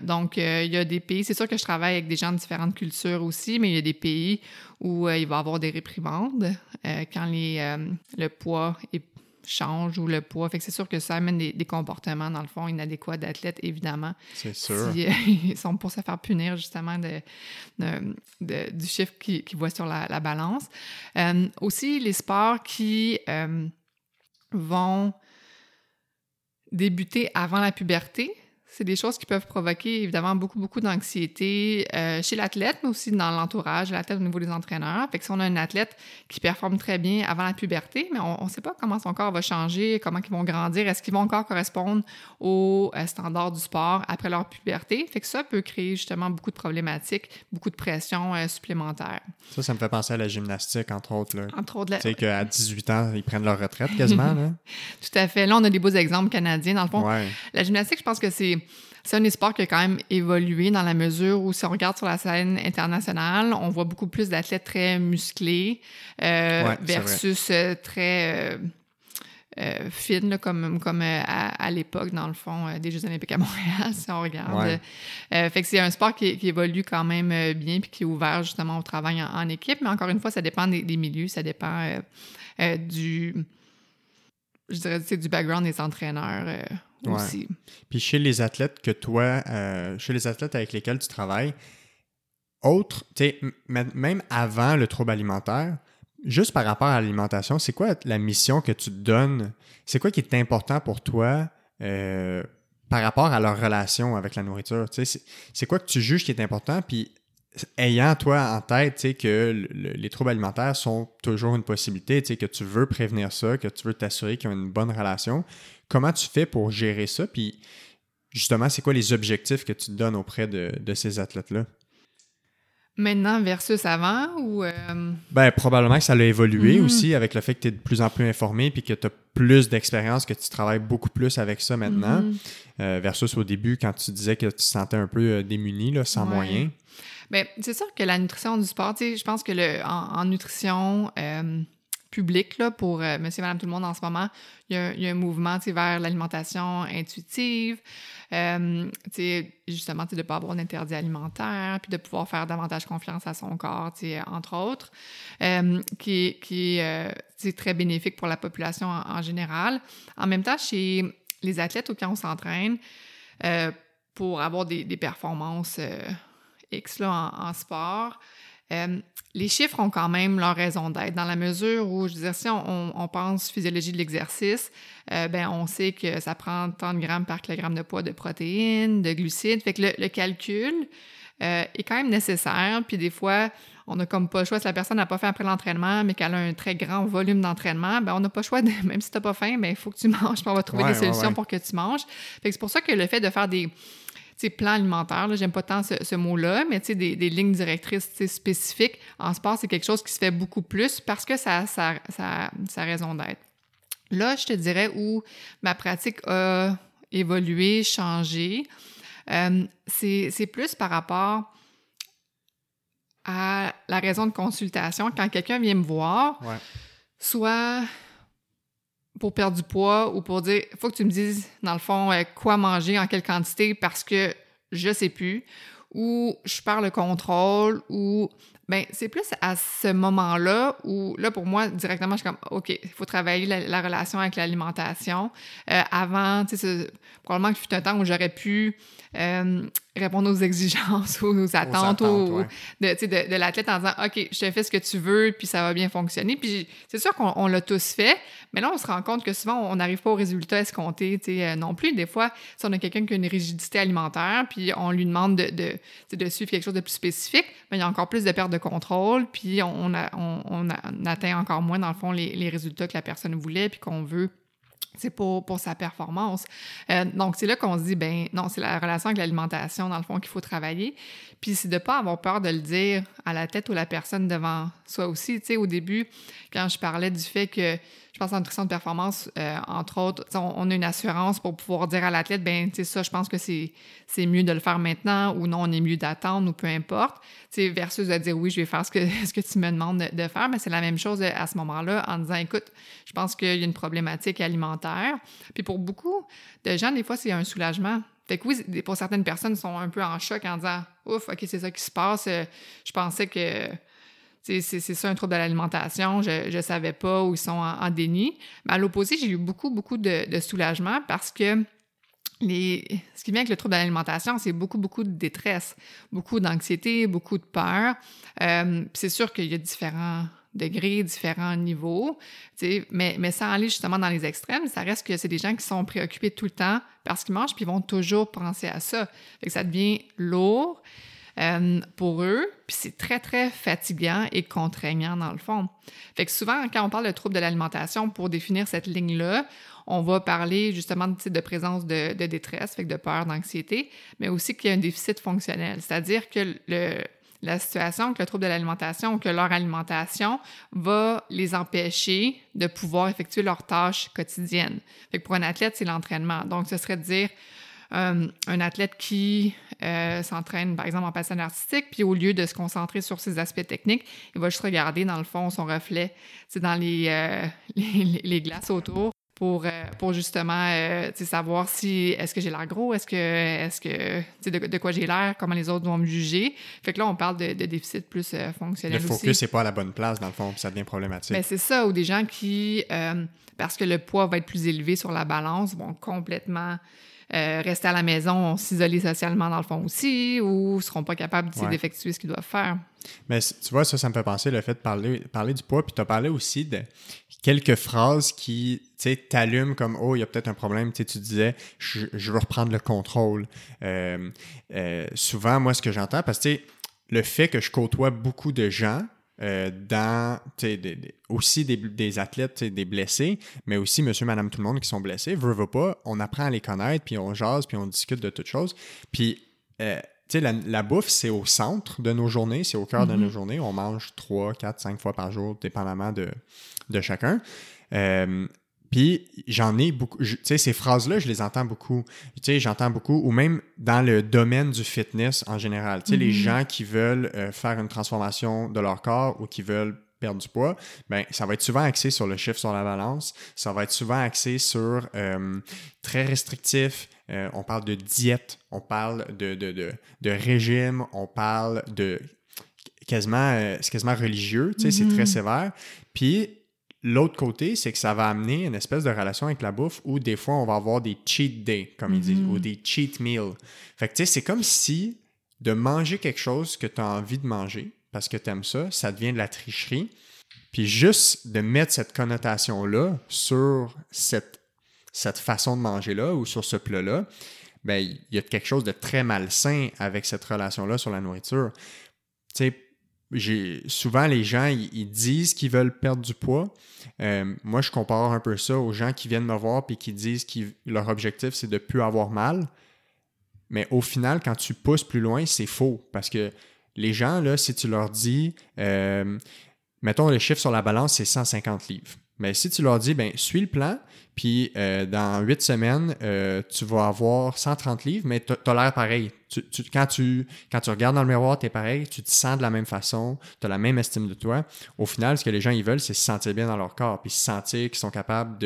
Donc, il y a des pays, c'est sûr que je travaille avec des gens de différentes cultures aussi, mais il y a des pays où il va y avoir des réprimandes quand les, le poids est- change ou le poids. Fait que c'est sûr que ça amène des, des comportements, dans le fond, inadéquats d'athlètes, évidemment C'est sûr. si, euh, *laughs* ils sont pour se faire punir justement de, de- de- du chiffre qu'ils qu'ils voient sur la, la balance. Euh, aussi, les sports qui euh, vont débuter avant la puberté, c'est des choses qui peuvent provoquer évidemment beaucoup, beaucoup d'anxiété euh, chez l'athlète, mais aussi dans l'entourage, l'athlète au niveau des entraîneurs. Fait que si on a un athlète qui performe très bien avant la puberté, mais on ne sait pas comment son corps va changer, comment ils vont grandir, est-ce qu'ils vont encore correspondre aux euh, standards du sport après leur puberté? Fait que ça peut créer justement beaucoup de problématiques, beaucoup de pression euh, supplémentaire. Ça, ça me fait penser à la gymnastique, entre autres. Là. Entre autres, la- Tu sais qu'à 18 ans, ils prennent leur retraite quasiment. *laughs* Là. tout à fait. Là, on a des beaux exemples canadiens. Dans le fond, Ouais. La gymnastique, je pense que c'est c'est un des sports qui a quand même évolué dans la mesure où, si on regarde sur la scène internationale, on voit beaucoup plus d'athlètes très musclés euh, Ouais, versus euh, très euh, euh, là, comme, comme euh, à, à l'époque, dans le fond, euh, des Jeux olympiques à Montréal, *laughs* si on regarde. Ouais. Fait que c'est un sport qui, qui évolue quand même bien puis qui est ouvert justement au travail en, en équipe. Mais encore une fois, ça dépend des, des milieux, ça dépend du... Je dirais, du background des entraîneurs Ouais. aussi. Puis chez les athlètes que toi, euh, chez les athlètes avec lesquels tu travailles, autre, tu sais, m- même avant le trouble alimentaire, juste par rapport à l'alimentation, c'est quoi la mission que tu te donnes? C'est quoi qui est important pour toi euh, par rapport à leur relation avec la nourriture? C'est- quoi que tu juges qui est important? Puis ayant toi en tête que le- le- les troubles alimentaires sont toujours une possibilité, que tu veux prévenir ça, que tu veux t'assurer qu'ils ont une bonne relation, comment tu fais pour gérer ça? Puis justement, c'est quoi les objectifs que tu te donnes auprès de, de ces athlètes-là? Maintenant versus avant ou euh, Ben, probablement que ça a évolué Mhm. aussi avec le fait que tu es de plus en plus informé puis que tu as plus d'expérience, que tu travailles beaucoup plus avec ça maintenant, mhm. euh, versus au début quand tu disais que tu te sentais un peu euh, démuni, là, sans Ouais. moyens. Ben, c'est sûr que la nutrition du sport, tu sais, je pense que le, en, en nutrition, euh, public là, pour euh, monsieur, madame, tout le monde en ce moment. Il y a, un mouvement vers l'alimentation intuitive, euh, justement de ne pas avoir d'interdit alimentaire, puis de pouvoir faire davantage confiance à son corps, entre autres, euh, qui, qui euh, est très bénéfique pour la population en, général. En même temps, chez les athlètes auxquels on s'entraîne, pour avoir des, performances X là, en sport, euh, les chiffres ont quand même leur raison d'être, dans la mesure où, je veux dire, si on, on pense physiologie de l'exercice, euh, ben on sait que ça prend tant de grammes par kilogramme de poids de protéines, de glucides. Fait que le, calcul euh, est quand même nécessaire. Puis des fois, on n'a comme pas le choix. Si la personne n'a pas fait après l'entraînement, mais qu'elle a un très grand volume d'entraînement, ben on n'a pas le choix, de, même si tu n'as pas faim, ben il faut que tu manges. On va trouver des solutions pour que tu manges. Fait que c'est pour ça que le fait de faire des plan alimentaire, j'aime pas tant ce, mot-là, mais des, des lignes directrices spécifiques en sport, c'est quelque chose qui se fait beaucoup plus parce que ça a sa, raison d'être. Là, je te dirais où ma pratique a évolué, changé, euh, c'est plus par rapport à la raison de consultation. Quand quelqu'un vient me voir, soit pour perdre du poids ou pour dire faut que tu me dises dans le fond euh, quoi manger en quelle quantité parce que je sais plus ou je perds le contrôle ou ben c'est plus à ce moment-là où là pour moi directement je suis comme ok il faut travailler la, relation avec l'alimentation euh, avant tu sais probablement qu'il fut un temps où j'aurais pu euh, répondre aux exigences *laughs* ou aux attentes, de, de, de l'athlète en disant OK, je te fais ce que tu veux, puis ça va bien fonctionner. Puis c'est sûr qu'on l'a tous fait, mais là, on se rend compte que souvent, on n'arrive pas au résultat escompté euh, non plus. Des fois, si on a quelqu'un qui a une rigidité alimentaire, puis on lui demande de, de, de suivre quelque chose de plus spécifique, mais il y a encore plus de perte de contrôle, puis on, a, on, on, atteint encore moins, dans le fond, les, les résultats que la personne voulait, puis qu'on veut pour, pour sa performance. Euh, donc, c'est là qu'on se dit, ben non, c'est la relation avec l'alimentation, dans le fond, qu'il faut travailler. Puis, c'est de pas avoir peur de le dire à la tête ou la personne devant soi aussi. Tu sais, au début, quand je parlais du fait que je pense en nutrition de performance, euh, entre autres, on, a une assurance pour pouvoir dire à l'athlète, ben, tu sais, ça, je pense que c'est, c'est mieux de le faire maintenant ou non, on est mieux d'attendre ou peu importe. Tu sais, versus de dire oui, je vais faire ce que, *laughs* ce que tu me demandes de, faire, mais c'est la même chose à ce moment-là en disant, écoute, je pense qu'il y a une problématique alimentaire. Puis pour beaucoup de gens, des fois, c'est un soulagement. Fait que oui, pour certaines personnes, ils sont un peu en choc en disant, ouf, OK, c'est ça qui se passe. Je pensais que c'est ça un trouble de l'alimentation, je ne savais pas où ils sont en, déni. Mais à l'opposé, j'ai eu beaucoup, beaucoup de, soulagement parce que les, ce qui vient avec le trouble de l'alimentation, c'est beaucoup, beaucoup de détresse, beaucoup d'anxiété, beaucoup de peur. Euh, c'est sûr qu'il y a différents degrés, différents niveaux, mais, mais sans aller justement dans les extrêmes, ça reste que c'est des gens qui sont préoccupés tout le temps parce qu'ils mangent puis ils vont toujours penser à ça. Fait que ça devient lourd. Euh, pour eux, puis c'est très, très fatigant et contraignant dans le fond. Fait que souvent, quand on parle de troubles de l'alimentation, pour définir cette ligne-là, on va parler justement de, de présence de, de, détresse, fait que de peur, d'anxiété, mais aussi qu'il y a un déficit fonctionnel, c'est-à-dire que le, la situation, que le trouble de l'alimentation ou que leur alimentation va les empêcher de pouvoir effectuer leurs tâches quotidiennes. Fait que pour un athlète, c'est l'entraînement. Donc, ce serait de dire, euh, un athlète qui euh, s'entraîne, par exemple, en patin artistique, puis au lieu de se concentrer sur ses aspects techniques, il va juste regarder, dans le fond, son reflet, c'est dans les, euh, *laughs* les, glaces autour pour, pour justement savoir si est-ce que j'ai l'air gros, est-ce que est-ce que de, de quoi j'ai l'air, comment les autres vont me juger. Fait que là, on parle de, de déficit plus fonctionnel. Le focus n'est pas à la bonne place, dans le fond, puis ça devient problématique. Ben, c'est ça, ou des gens qui, parce que le poids va être plus élevé sur la balance, vont complètement euh, rester à la maison, s'isoler socialement dans le fond aussi, ou seront pas capables d'effectuer ce qu'ils doivent faire. Mais tu vois, ça, ça me fait penser le fait de parler, parler du poids, puis tu as parlé aussi de quelques phrases qui t'allument comme Oh, il y a peut-être un problème. tu disais je, je, veux reprendre le contrôle. Euh, euh, souvent, moi, ce que j'entends, parce que le fait que je côtoie beaucoup de gens, euh, dans aussi des, athlètes, des blessés, mais aussi monsieur, madame, tout le monde qui sont blessés. Veux, veux pas, on apprend à les connaître, puis on jase, puis on discute de toutes choses. Puis, euh, tu sais, la, bouffe, c'est au centre de nos journées, c'est au cœur de nos mm-hmm. journées. On mange 3, 4, 5 fois par jour, dépendamment de, de chacun. Euh, puis j'en ai beaucoup, tu sais, ces phrases-là, je les entends beaucoup. Tu sais, j'entends beaucoup, ou même dans le domaine du fitness en général. Tu sais, les mm-hmm. gens qui veulent euh, faire une transformation de leur corps ou qui veulent perdre du poids, ben ça va être souvent axé sur le chiffre sur la balance, ça va être souvent axé sur euh, très restrictif, euh, on parle de diète, on parle de, de, de, de régime, on parle de quasiment, euh, c'est quasiment religieux, tu sais, c'est très sévère. Puis l'autre côté, c'est que ça va amener une espèce de relation avec la bouffe où des fois on va avoir des cheat days, comme ils disent, ou des cheat meals. Fait que tu sais, c'est comme si de manger quelque chose que tu as envie de manger parce que tu aimes ça, ça devient de la tricherie. Puis juste de mettre cette connotation-là sur cette, cette façon de manger-là ou sur ce plat-là, ben, il y a quelque chose de très malsain avec cette relation-là sur la nourriture. Tu sais, souvent les gens ils, disent qu'ils veulent perdre du poids. Euh, moi, je compare un peu ça aux gens qui viennent me voir et qui disent que leur objectif c'est de plus avoir mal. Mais au final, quand tu pousses plus loin, c'est faux parce que les gens si tu leur dis, euh, mettons le chiffre sur la balance c'est 150 livres. Mais si tu leur dis, ben suis le plan, puis euh, dans huit semaines, euh, tu vas avoir 130 livres, mais tu as, l'air pareil. quand, tu, quand tu regardes dans le miroir, tu es pareil, tu te sens de la même façon, tu as la même estime de toi. Au final, ce que les gens ils veulent, c'est se sentir bien dans leur corps, puis se sentir qu'ils sont capables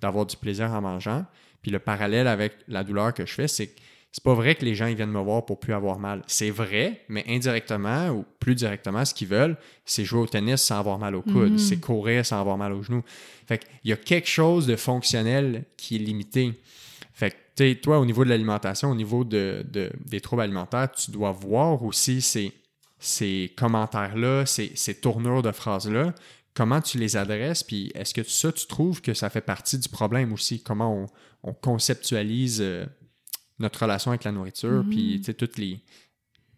d'avoir du plaisir en mangeant. Puis le parallèle avec la douleur que je fais, c'est que c'est pas vrai que les gens ils viennent me voir pour plus avoir mal. C'est vrai, mais indirectement ou plus directement, ce qu'ils veulent, c'est jouer au tennis sans avoir mal au coude, mhm. c'est courir sans avoir mal aux genoux. Fait qu'il y a quelque chose de fonctionnel qui est limité. Fait que, toi, au niveau de l'alimentation, au niveau de, des troubles alimentaires, tu dois voir aussi ces, ces commentaires-là, ces, ces tournures de phrases-là, comment tu les adresses, puis est-ce que ça, tu trouves que ça fait partie du problème aussi? Comment on, conceptualise euh, notre relation avec la nourriture, puis mhm. toutes les,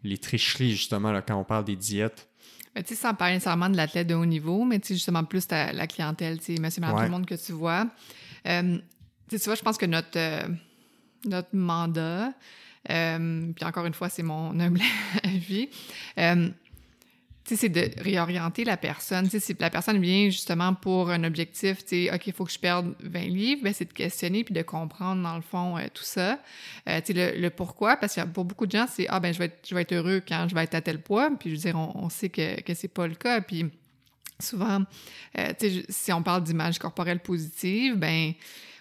les tricheries, justement, là, quand on parle des diètes. Mais tu sais, sans parler nécessairement de l'athlète de haut niveau, mais tu sais, justement, plus la clientèle, tu sais, monsieur, madame, tout le monde que tu vois. Euh, tu vois, je pense que notre, euh, notre mandat, euh, puis encore une fois, c'est mon *laughs* humble avis, c'est de réorienter la personne. si la personne vient justement pour un objectif, OK, il faut que je perde 20 livres, ben, c'est de questionner puis de comprendre, dans le fond, euh, tout ça. Euh, le, le, pourquoi, parce que pour beaucoup de gens, c'est Ah, ben, je vais, être, je vais être heureux quand je vais être à tel poids. Puis, je veux dire, on, sait que, que c'est pas le cas. Puis, souvent, euh, si on parle d'image corporelle positive, ben,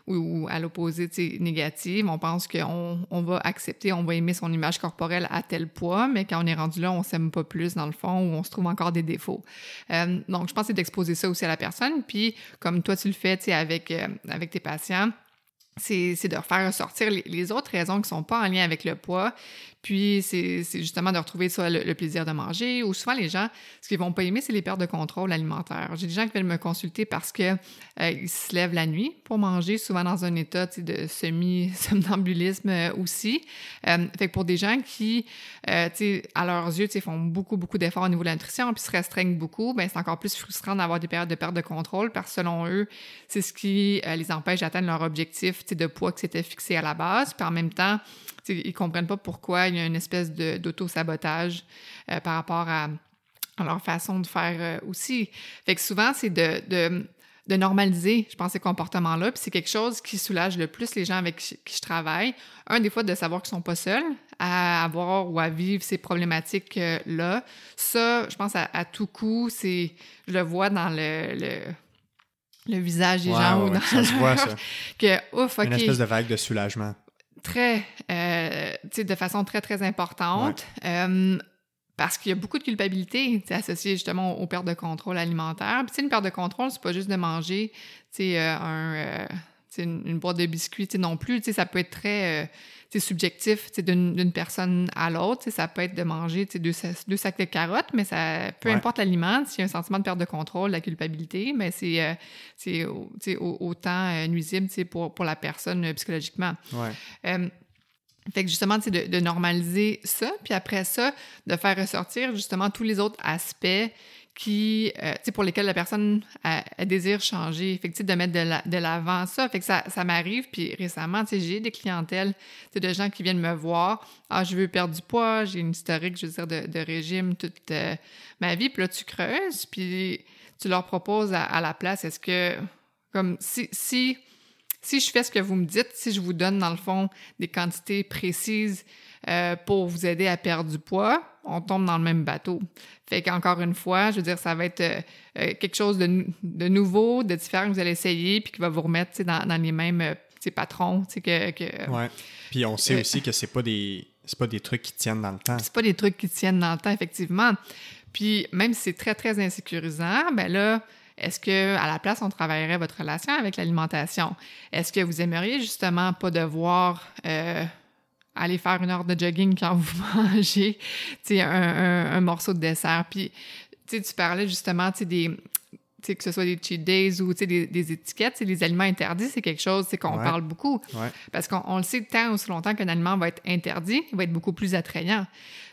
ou, à l'opposé, négative. On pense qu'on on va accepter, on va aimer son image corporelle à tel poids, mais quand on est rendu là, on s'aime pas plus dans le fond ou on se trouve encore des défauts. Euh, donc, je pense que c'est d'exposer ça aussi à la personne. Puis, comme toi, tu le fais avec, euh, avec tes patients, c'est de faire ressortir les, autres raisons qui sont pas en lien avec le poids, puis, c'est justement de retrouver soit le, plaisir de manger ou souvent les gens, ce qu'ils vont pas aimer, c'est les pertes de contrôle alimentaire. J'ai des gens qui viennent me consulter parce que euh, se lèvent la nuit pour manger, souvent dans un état de semi-somnambulisme *laughs* euh, aussi. Euh, fait que pour des gens qui, à leurs yeux, font beaucoup, beaucoup d'efforts au niveau de la puis se restreignent beaucoup, ben c'est encore plus frustrant d'avoir des périodes de perte de contrôle parce que selon eux, c'est ce qui les empêche d'atteindre leur objectif de poids qui s'était fixé à la base. Puis en même temps, ils comprennent pas pourquoi il y a une espèce d'auto-sabotage euh, par rapport à, leur façon de faire euh, aussi. Fait que souvent, c'est de, de, normaliser, je pense, ces comportements-là. Puis c'est quelque chose qui soulage le plus les gens avec qui je travaille. Un, des fois, de savoir qu'ils sont pas seuls à avoir ou à vivre ces problématiques-là. Ça, je pense, à, tout coup, c'est... Je le vois dans le, le visage des gens ou dans ça se voit, ça. *laughs* que ouf, Une espèce de vague de soulagement très, euh, de façon très, très importante. Euh, parce qu'il y a beaucoup de culpabilité associée justement aux pertes de contrôle alimentaire. Puis, une perte de contrôle, c'est pas juste de manger euh, un, une, une, boîte de biscuits non plus. Ça peut être très c'est subjectif d'une personne à l'autre. Ça peut être de manger deux, deux, sacs de carottes, mais ça peu importe l'aliment, s'il y a un sentiment de perte de contrôle, la culpabilité, mais c'est euh, autant euh, nuisible pour, pour la personne euh, psychologiquement. fait que justement, de, de normaliser ça, puis après ça, de faire ressortir justement tous les autres aspects qui, euh, pour lesquels la personne désire changer, fait de mettre de l'avant ça. Fait que ça, ça m'arrive, puis récemment, j'ai des clientèles, de gens qui viennent me voir, « Ah, je veux perdre du poids, j'ai une historique, je veux dire, de, régime toute euh, ma vie. » Puis là, tu creuses, puis tu leur proposes à, la place, est-ce que, comme, si, si, si je fais ce que vous me dites, si je vous donne, dans le fond, des quantités précises euh, pour vous aider à perdre du poids, on tombe dans le même bateau. Fait qu'encore une fois, je veux dire, ça va être euh, euh, quelque chose de, de, nouveau, de différent que vous allez essayer, puis qui va vous remettre dans, dans les mêmes euh, patrons. Que, que, ouais. Puis on sait aussi que c'est pas des c'est pas des trucs qui tiennent dans le temps. C'est pas des trucs qui tiennent dans le temps, effectivement. Puis même si c'est très, très insécurisant, ben là, est-ce que à la place, on travaillerait votre relation avec l'alimentation? Est-ce que vous aimeriez justement pas devoir euh, aller faire une heure de jogging quand vous *laughs* mangez un, un, un, morceau de dessert? Puis tu parlais justement des, que ce soit des cheat days ou des, des étiquettes, les aliments interdits, c'est quelque chose qu'on parle beaucoup. Parce qu'on le sait tant ou aussi longtemps qu'un aliment va être interdit, il va être beaucoup plus attrayant.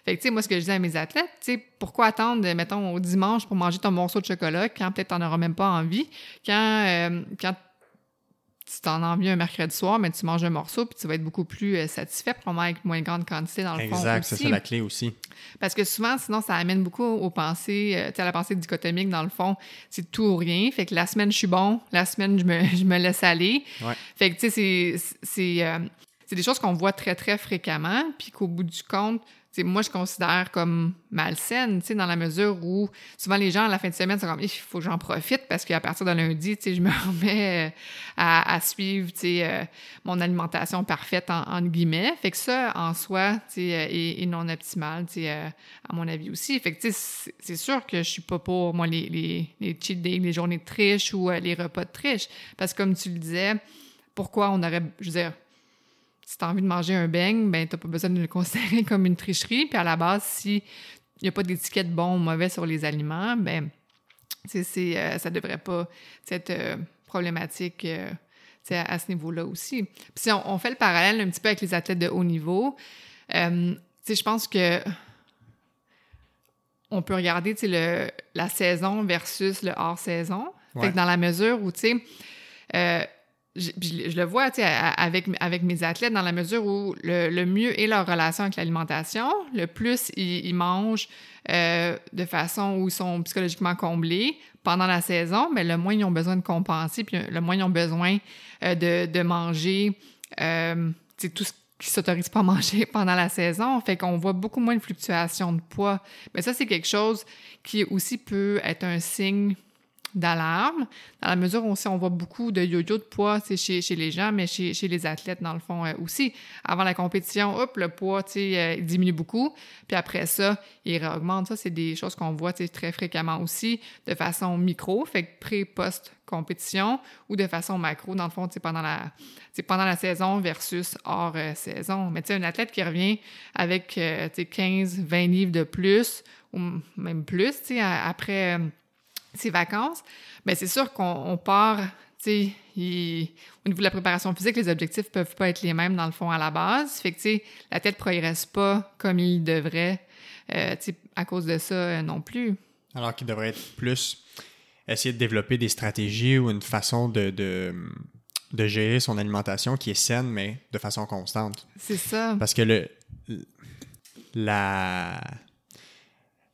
Fait que, tu moi, ce que je dis à mes athlètes, tu pourquoi attendre, mettons, au dimanche pour manger ton morceau de chocolat quand peut-être t'en auras même pas envie, quand, euh, quand tu t'en as envie un mercredi soir, mais tu manges un morceau, puis tu vas être beaucoup plus euh, satisfait, probablement avec moins grande quantité dans le fond. Exact, c'est ça la clé aussi. Parce que souvent, sinon, ça amène beaucoup aux pensées, euh, tu sais, à la pensée dichotomique, dans le fond, c'est tout ou rien. Fait que la semaine, je suis bon, la semaine, je me, *laughs* je me laisse aller. Ouais. Fait que, tu sais, c'est, euh, c'est des choses qu'on voit très, très fréquemment, puis qu'au bout du compte, moi, je considère comme malsaine, dans la mesure où souvent les gens à la fin de semaine sont comme il faut que j'en profite parce qu'à partir de lundi, je me *laughs* remets euh, à, suivre euh, mon alimentation parfaite en, guillemets. Fait que ça, en soi, euh, est, non optimal, à mon avis aussi. Fait que c'est sûr que je suis pas pour moi les, cheat days, les journées de triche ou les repas de triche. Parce que comme tu le disais, pourquoi on aurait, si tu as envie de manger un beigne, ben, tu n'as pas besoin de le considérer *laughs* comme une tricherie. Puis à la base, s'il n'y a pas d'étiquette bon ou mauvais sur les aliments, ben, c'est, euh, ça ne devrait pas être euh, problématique euh, à, ce niveau-là aussi. Puis si on, fait le parallèle un petit peu avec les athlètes de haut niveau, je pense que on peut regarder le, la saison versus le hors-saison. Dans la mesure où, tu sais, je, le vois avec, mes athlètes dans la mesure où le, mieux est leur relation avec l'alimentation, le plus ils, mangent euh, de façon où ils sont psychologiquement comblés pendant la saison, mais le moins ils ont besoin de compenser, puis le moins ils ont besoin euh, de, de, manger euh, tout ce qui s'autorise pas à manger *laughs* pendant la saison. Fait qu'on voit beaucoup moins de fluctuations de poids. Mais ça, c'est quelque chose qui aussi peut être un signe d'alarme, dans la mesure où on voit beaucoup de yo-yo de poids chez, chez les gens, mais chez, les athlètes, dans le fond, euh, aussi. Avant la compétition, hop, le poids euh, diminue beaucoup, puis après ça, il réaugmente. Ça, c'est des choses qu'on voit très fréquemment aussi, de façon micro, fait que pré-post compétition ou de façon macro, dans le fond, pendant la, pendant la saison versus hors euh, saison. Mais tu sais, un athlète qui revient avec 15, 20 livres de plus ou même plus, tu sais, après ces vacances, mais c'est sûr qu'on part, tu sais, au niveau de la préparation physique, les objectifs peuvent pas être les mêmes dans le fond à la base. Fait que, tu sais, la tête progresse pas comme il devrait, euh, tu sais, à cause de ça euh, non plus. Alors qu'il devrait être plus essayer de développer des stratégies ou une façon de, de, de gérer son alimentation qui est saine, mais de façon constante. C'est ça. Parce que le, la,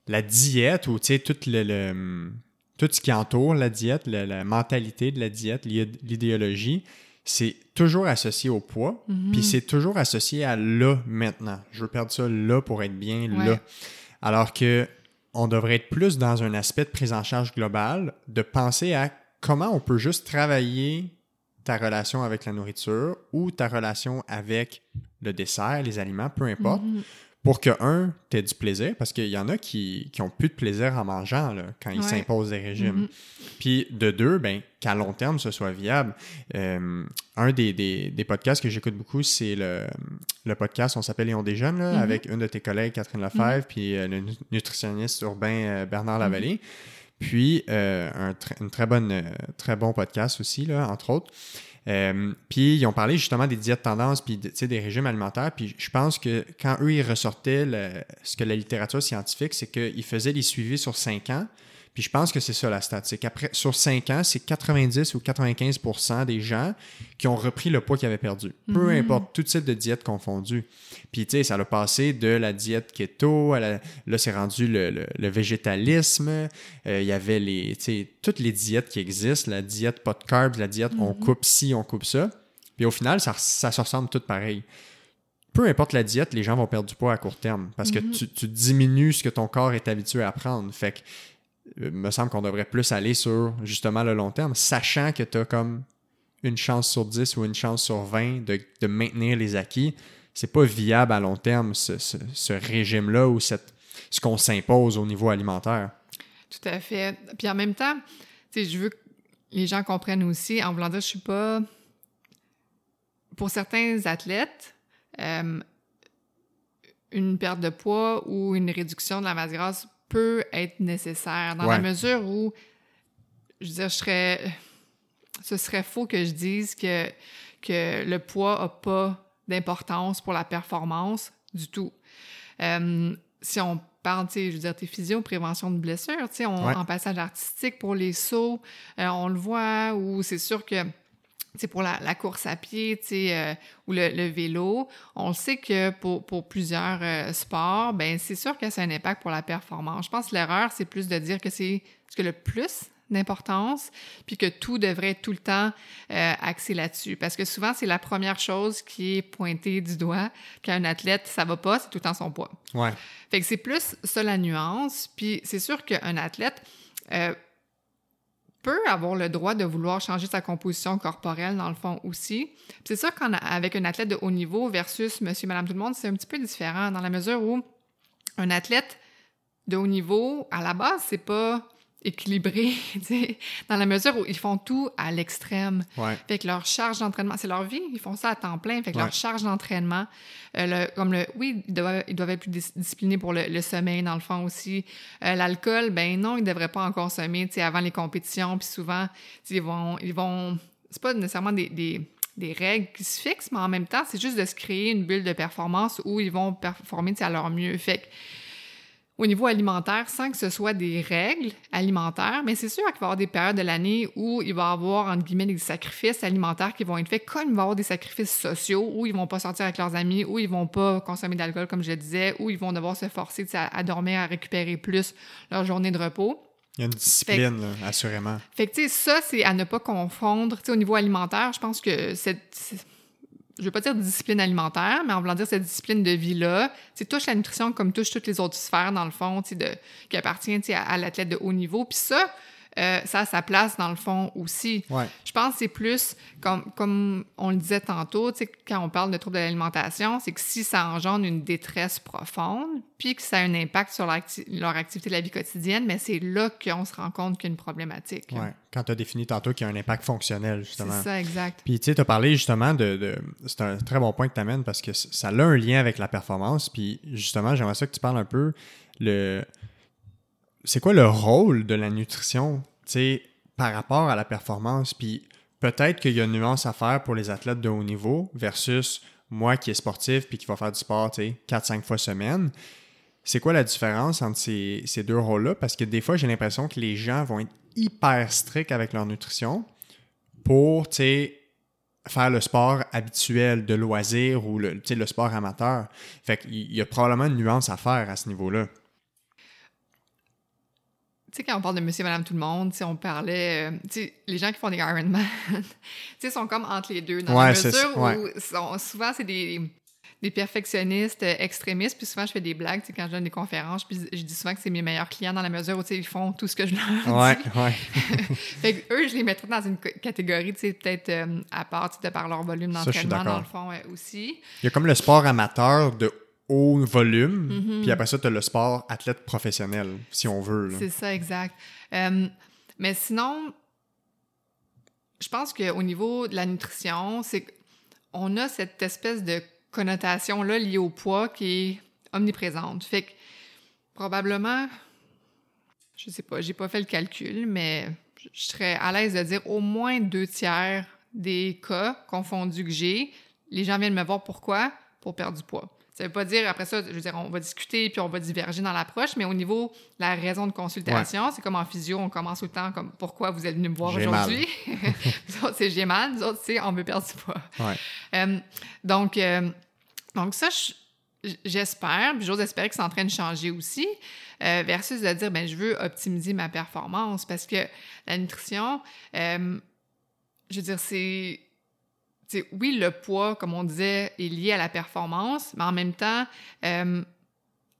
la diète ou, tu sais, tout le tout ce qui entoure la diète, la, mentalité de la diète, l'idéologie, c'est toujours associé au poids, mhm. puis c'est toujours associé à là maintenant. Je veux perdre ça là pour être bien là. Alors que on devrait être plus dans un aspect de prise en charge globale, de penser à comment on peut juste travailler ta relation avec la nourriture ou ta relation avec le dessert, les aliments, peu importe, mhm pour que, un, tu aies du plaisir, parce qu'il y en a qui, qui ont plus de plaisir en mangeant là, quand ils s'imposent des régimes. Mm-hmm. Puis de deux, ben, qu'à long terme, ce soit viable. Euh, un des, des, des, podcasts que j'écoute beaucoup, c'est le, le podcast, on s'appelle Léon des Jeunes, là, mm-hmm. avec une de tes collègues, Catherine Lefebvre, mm-hmm. puis euh, le nutritionniste urbain euh, Bernard Lavallée. Puis un, une très bonne, très bon podcast aussi, là, entre autres. Euh, puis ils ont parlé justement des diètes tendances puis des régimes alimentaires. Puis je pense que quand eux, ils ressortaient ce que la littérature scientifique, c'est qu'ils faisaient les suivis sur cinq ans. Puis je pense que c'est ça la stat. C'est qu'après, sur 5 ans, c'est 90 ou 95% des gens qui ont repris le poids qu'ils avaient perdu. Peu mhm. importe, tout type de diète confondue. Puis tu sais, ça a passé de la diète keto, à là c'est rendu le, végétalisme. Euh, il y avait les, tu sais, toutes les diètes qui existent, la diète pas de carbs, la diète on mhm. coupe ci, on coupe ça. Puis au final, ça, ça se ressemble tout pareil peu importe la diète, les gens vont perdre du poids à court terme parce que Mhm. tu, tu diminues ce que ton corps est habitué à prendre. Fait que, euh, me semble qu'on devrait plus aller sur justement le long terme, sachant que tu as comme une chance sur 10 ou une chance sur 20 de, de maintenir les acquis. C'est pas viable à long terme, ce, ce- régime-là ou cette, ce qu'on s'impose au niveau alimentaire. Tout à fait. Puis en même temps, je veux que les gens comprennent aussi, en voulant dire, je suis pas. Pour certains athlètes, euh, une perte de poids ou une réduction de la masse grasse peut être nécessaire dans la mesure où, je veux dire, je serais. Ce serait faux que je dise que, que le poids n'a pas d'importance pour la performance du tout. Euh, si on parle, tu sais, je veux dire, tes physio, prévention de blessures, tu sais, Ouais. en passage artistique pour les sauts, euh, on le voit, ou c'est sûr que, pour la, la course à pied, euh, ou le, le vélo, on sait que pour, pour plusieurs euh, sports, ben c'est sûr que c'est un impact pour la performance. Je pense que l'erreur, c'est plus de dire que c'est ce que le plus d'importance, puis que tout devrait être tout le temps euh, axé là-dessus. Parce que souvent, c'est la première chose qui est pointée du doigt. Quand un athlète, ça va pas, c'est tout le temps son poids. Ouais. Fait que c'est plus ça la nuance. Puis c'est sûr qu'un athlète euh, avoir le droit de vouloir changer sa composition corporelle, dans le fond aussi. C'est sûr qu'avec un athlète de haut niveau versus monsieur, madame, tout le monde, c'est un petit peu différent dans la mesure où un athlète de haut niveau, à la base, c'est pas équilibré, *laughs* tu sais, dans la mesure où ils font tout à l'extrême. Ouais. Fait que leur charge d'entraînement, c'est leur vie, ils font ça à temps plein. Fait que Ouais. leur charge d'entraînement, euh, le- comme le, oui, ils doivent, ils doivent être plus dis- disciplinés pour le, le sommeil, dans le fond aussi. Euh, L'alcool, ben non, ils devraient pas en consommer, tu sais, avant les compétitions. Puis souvent, ils vont, ils vont, c'est pas nécessairement des, des, des règles qui se fixent, mais en même temps, c'est juste de se créer une bulle de performance où ils vont performer, à leur mieux. Fait que, au niveau alimentaire, sans que ce soit des règles alimentaires, mais c'est sûr qu'il va y avoir des périodes de l'année où il va y avoir, entre guillemets, des sacrifices alimentaires qui vont être faits, comme il va y avoir des sacrifices sociaux, où ils vont pas sortir avec leurs amis, où ils vont pas consommer d'alcool, comme je le disais, où ils vont devoir se forcer à, dormir, à récupérer plus leur journée de repos. Il y a une discipline, là, assurément. Fait que, tu sais, ça, c'est à ne pas confondre. Tu sais, au niveau alimentaire, je pense que cette. c'est- Je veux pas dire discipline alimentaire, mais en voulant dire cette discipline de vie-là, tu touche la nutrition comme touche toutes les autres sphères, dans le fond, de, qui appartient, à, à l'athlète de haut niveau. Puis ça, euh, ça a sa place, dans le fond, aussi. Ouais. Je pense que c'est plus, comme, comme on le disait tantôt, quand on parle de troubles de l'alimentation, c'est que si ça engendre une détresse profonde, puis que ça a un impact sur leur activité de la vie quotidienne, mais c'est là qu'on se rend compte qu'il y a une problématique. Ouais. Quand tu as défini tantôt qu'il y a un impact fonctionnel, C'est justement. ça, exact. Puis, tu sais, tu as parlé justement de. de- c'est un très bon point que tu amènes parce que ça a un lien avec la performance. Puis, justement, j'aimerais ça que tu parles un peu. le C'est quoi le rôle de la nutrition, par rapport à la performance? Puis, peut-être qu'il y a une nuance à faire pour les athlètes de haut niveau versus moi qui est sportif puis qui va faire du sport, tu sais, 4-5 fois semaine. C'est quoi la différence entre ces, deux rôles-là? Parce que des fois, j'ai l'impression que les gens vont être hyper stricts avec leur nutrition pour, faire le sport habituel de loisir ou le, le sport amateur. Fait qu'il y a probablement une nuance à faire à ce niveau-là. Tu sais, quand on parle de monsieur, madame, tout le monde, on parlait... euh, tu sais, les gens qui font des Ironman, *laughs* tu sais, sont comme entre les deux, dans Ouais, la mesure ouais. où sont- souvent, c'est des, des perfectionnistes euh, extrémistes, puis souvent, je fais des blagues, tu sais, quand je donne des conférences, puis je dis souvent que c'est mes meilleurs clients dans la mesure où, tu sais, ils font tout ce que je leur Ouais, dis. *laughs* ouais. Fait que eux, je les mettrais dans une catégorie, tu sais, peut-être euh, à part, tu sais, de par leur volume d'entraînement, dans le fond, ouais, aussi. Il y a comme le sport amateur de haut volume, Mhm. puis après ça, tu as le sport athlète professionnel, si on veut. C'est ça, exact. Euh, mais sinon, je pense qu'au niveau de la nutrition, c'est qu'on a cette espèce de connotation-là liée au poids qui est omniprésente. Fait que probablement, je sais pas, j'ai pas fait le calcul, mais je je serais à l'aise de dire au moins deux tiers des cas confondus que j'ai, les gens viennent me voir pourquoi? Pour perdre du poids. Ça veut pas dire, après ça, je veux dire, on va discuter puis on va diverger dans l'approche, mais au niveau de la raison de consultation, c'est comme en physio, on commence tout le temps comme pourquoi vous êtes venu me voir aujourd'hui? *laughs* nous autres, c'est j'ai mal, nous autres, c'est on veut perdre du poids. Ouais. Euh, donc, euh, donc ça, je- j'espère, puis j'ose espérer que c'est en train de changer aussi, euh, versus de dire, ben je veux optimiser ma performance, parce que la nutrition, je veux dire, c'est tu sais, oui, le poids, comme on disait, est lié à la performance, mais en même temps, euh,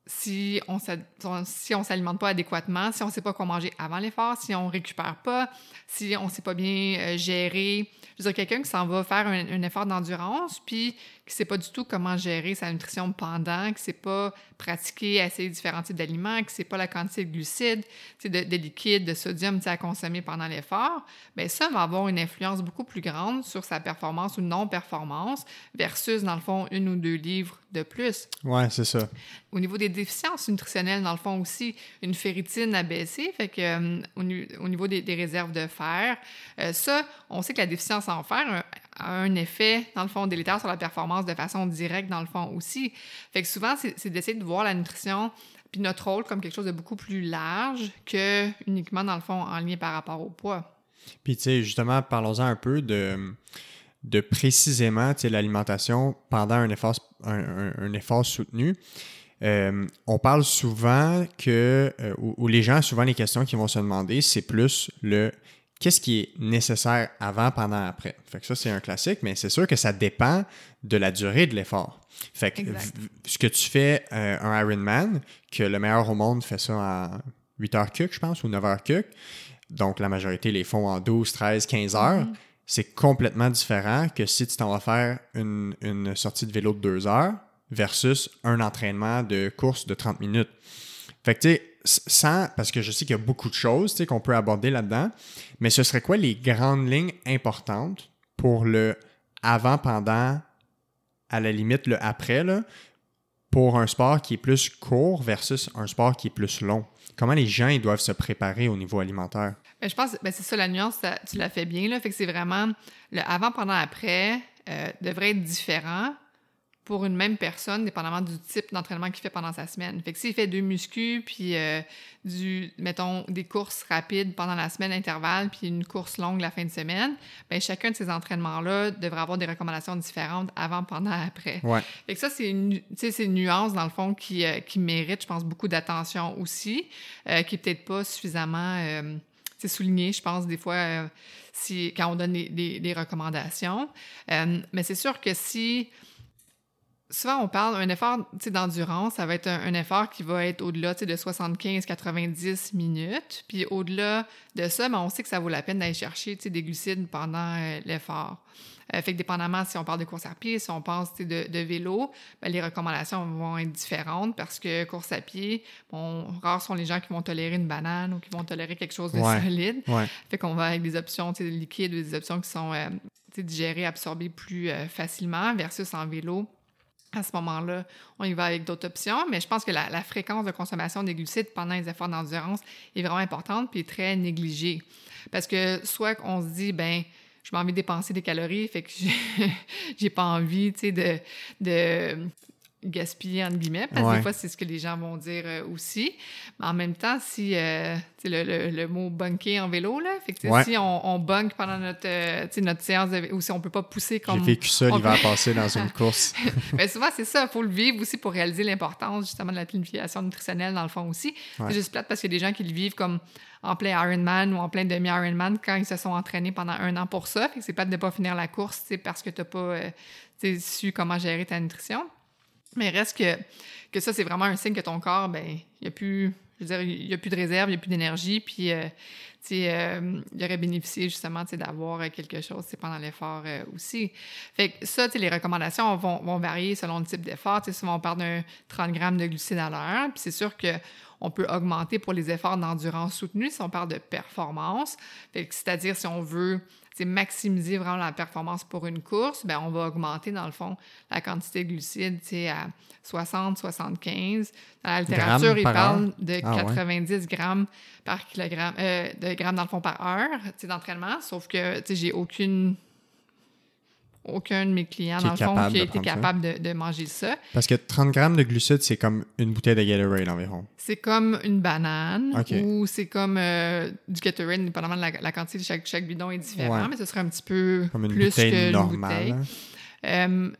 si on on s'alimente pas adéquatement, si on sait pas quoi manger avant l'effort, si on récupère pas, si on sait pas bien euh, gérer je veux dire, quelqu'un qui s'en va faire un, effort d'endurance, puis qui sait pas du tout comment gérer sa nutrition pendant, qui sait pas pratiquer assez différents types d'aliments, qui sait pas la quantité de glucides, de, de liquide, de sodium à consommer pendant l'effort, bien ça va avoir une influence beaucoup plus grande sur sa performance ou non-performance versus, dans le fond, une ou deux livres de plus. Ouais, c'est ça. Au niveau des déficiences nutritionnelles, dans le fond aussi, une ferritine a baissé, fait que euh, au, niveau des, réserves de fer, euh, ça, on sait que la déficience en fer un effet, dans le fond, délétère sur la performance de façon directe, dans le fond aussi. Fait que souvent, c'est d'essayer de voir la nutrition puis notre rôle comme quelque chose de beaucoup plus large que uniquement, dans le fond, en lien par rapport au poids. Puis, tu sais, justement, parlons-en un peu de de précisément l'alimentation pendant un effort, un, effort soutenu. Euh, on parle souvent que, euh, ou, les gens, souvent les questions qu'ils vont se demander, c'est plus le qu'est-ce qui est nécessaire avant, pendant, après. Fait que ça, c'est un classique, mais c'est sûr que ça dépend de la durée de l'effort. Fait que ce que tu fais euh, un Ironman, que le meilleur au monde fait ça en 8 heures cuc, je pense, ou 9 heures cuc. Donc, la majorité les font en 12, 13, 15 heures. C'est complètement différent que si tu t'en vas faire une, sortie de vélo de deux heures versus un entraînement de course de 30 minutes. Fait que, tu sais, sans, parce que je sais qu'il y a beaucoup de choses qu'on peut aborder là-dedans, mais ce serait quoi les grandes lignes importantes pour le avant, pendant, à la limite le après, pour un sport qui est plus court versus un sport qui est plus long? Comment les gens doivent se préparer au niveau alimentaire? Ben, je pense que ben, c'est ça la nuance, tu l'as fait bien. C'est vraiment le avant, pendant, après euh, devrait être différent pour une même personne, dépendamment du type d'entraînement qu'il fait pendant sa semaine. Fait que s'il fait deux muscu, puis euh, du, mettons, des courses rapides pendant la semaine intervalle, puis une course longue la fin de semaine, bien, chacun de ces entraînements-là devrait avoir des recommandations différentes avant, pendant, après. Ouais. Fait que ça, c'est une, une nuance, dans le fond, qui, euh, qui mérite, je pense, beaucoup d'attention aussi, qui est peut-être pas suffisamment c'est souligné, je pense, des fois, euh, si, quand on donne des, recommandations. Euh, mais c'est sûr que si. Souvent, on parle d'un effort d'endurance, ça va être un, effort qui va être au-delà de 75-90 minutes. Puis au-delà de ça, ben, on sait que ça vaut la peine d'aller chercher des glucides pendant euh, l'effort. Euh, fait que dépendamment si on parle de course à pied, si on pense de, de vélo, ben, les recommandations vont être différentes parce que course à pied, bon, rares sont les gens qui vont tolérer une banane ou qui vont tolérer quelque chose de solide. Fait qu'on va avec des options liquides ou des options qui sont euh, digérées, absorbées plus euh, facilement versus en vélo. À ce moment-là, on y va avec d'autres options, mais je pense que la, fréquence de consommation des glucides pendant les efforts d'endurance est vraiment importante puis très négligée. Parce que soit qu'on se dit, ben je m'en de dépenser des calories, fait que *laughs* j'ai pas envie, tu sais, de gaspiller, entre guillemets, parce que des fois, c'est ce que les gens vont dire euh, aussi. Mais en même temps, si, euh, sais, le, le, mot bunker en vélo, là, fait que si on, on bunk pendant notre, euh, notre séance, de, ou si on peut pas pousser comme... J'ai vécu ça l'hiver passé dans une *laughs* course. Mais *laughs* souvent, c'est ça, il faut le vivre aussi pour réaliser l'importance, justement, de la planification nutritionnelle, dans le fond aussi. C'est juste plate parce qu'il y a des gens qui le vivent comme en plein Ironman ou en plein demi-Ironman quand ils se sont entraînés pendant un an pour ça. Fait que c'est pas de ne pas finir la course parce que tu n'as pas su comment gérer ta nutrition. Mais reste que, que ça, c'est vraiment un signe que ton corps, ben, il n'y a plus. Je veux dire, il a plus de réserve, il n'y a plus d'énergie, puis euh, euh, il aurait bénéficié justement d'avoir quelque chose pendant l'effort aussi. Fait que ça, les recommandations vont, vont, varier selon le type d'effort. Souvent, on parle d'un 30 grammes de glucides à l'heure, puis c'est sûr que on peut augmenter pour les efforts d'endurance soutenus si on parle de performance. C'est-à-dire si on veut maximiser vraiment la performance pour une course, ben on va augmenter dans le fond la quantité de glucides à 60, 75. Dans la littérature, il parle de 90 ah grammes par kilogramme, euh, de grammes dans le fond par heure d'entraînement, sauf que j'ai aucune aucun de mes clients, dans le fond, qui a été capable de, manger ça. Parce que 30 grammes de glucides, c'est comme une bouteille de Gatorade environ. C'est comme une banane ou c'est comme euh, du Gatorade, dépendamment de la, quantité de chaque, chaque bidon est différent, mais ce serait un petit peu plus que normale. Une bouteille. Euh,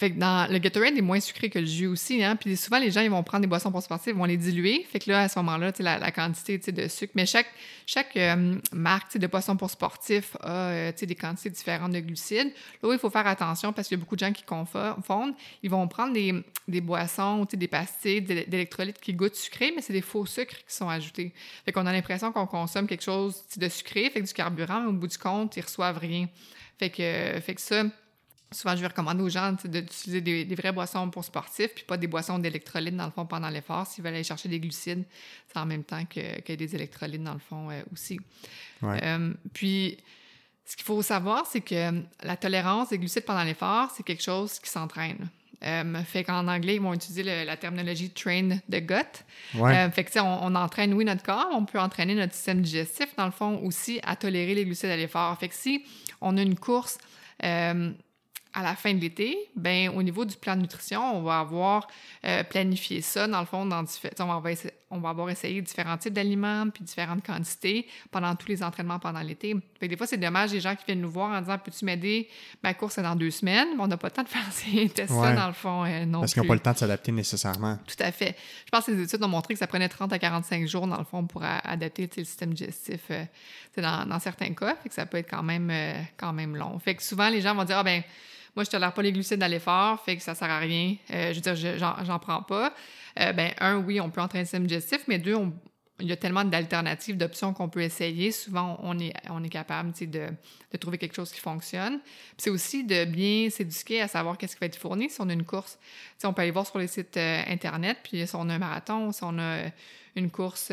fait que dans le Gatorade est moins sucré que le jus aussi, hein. Puis souvent, les gens, ils vont prendre des boissons pour sportifs, ils vont les diluer. Fait que là, à ce moment-là, la, la quantité, de sucre. Mais chaque, chaque euh, marque, de boissons pour sportifs a, euh, des quantités différentes de glucides. Là où il faut faire attention, parce qu'il y a beaucoup de gens qui confondent, ils vont prendre des, des boissons, sais, des pastilles d'électrolytes qui goûtent sucré, mais c'est des faux sucres qui sont ajoutés. Fait qu'on a l'impression qu'on consomme quelque chose de sucré, fait que du carburant, mais au bout du compte, ils reçoivent rien. Fait que, fait que ça, souvent, je vais recommander aux gens d'utiliser des, des, vraies boissons pour sportifs, puis pas des boissons d'électrolytes, dans le fond, pendant l'effort. S'ils veulent aller chercher des glucides, c'est en même temps que, que, des électrolytes, dans le fond, euh, aussi. Ouais. Euh, puis, ce qu'il faut savoir, c'est que la tolérance des glucides pendant l'effort, c'est quelque chose qui s'entraîne. Euh, fait qu'en anglais, ils vont utiliser le, la terminologie train the gut. Ouais. Euh, fait que, on, on entraîne, oui, notre corps, on peut entraîner notre système digestif, dans le fond, aussi à tolérer les glucides à l'effort. Fait que si on a une course euh, à la fin de l'été, ben au niveau du plan de nutrition, on va avoir euh, planifié ça dans le fond dans on va, on va avoir essayé différents types d'aliments puis différentes quantités pendant tous les entraînements pendant l'été. Fait que des fois c'est dommage les gens qui viennent nous voir en disant peux-tu m'aider? Ma course est dans deux semaines, mais on n'a pas le temps de faire ces *laughs* tests Ouais. dans le fond euh, non Parce qu'ils n'ont pas le temps de s'adapter nécessairement. Tout à fait. Je pense que les études ont montré que ça prenait 30 à 45 jours, dans le fond, pour adapter le système digestif euh, dans, dans certains cas. Fait que ça peut être quand même, euh, quand même long. Fait que souvent, les gens vont dire Ah, ben, moi, je tolère pas les glucides à l'effort, fait que ça sert à rien. Euh, je veux dire, je- j'en prends pas. Euh, ben, un, oui, on peut entraîner le système digestif, mais deux, il y a tellement d'alternatives, d'options qu'on peut essayer. Souvent, on est, on est capable de, de trouver quelque chose qui fonctionne. C'est aussi de bien s'éduquer à savoir qu'est-ce qui va être fourni si on a une course. Tu sais, on peut aller voir sur les sites euh, Internet, puis si on a un marathon, si on a une course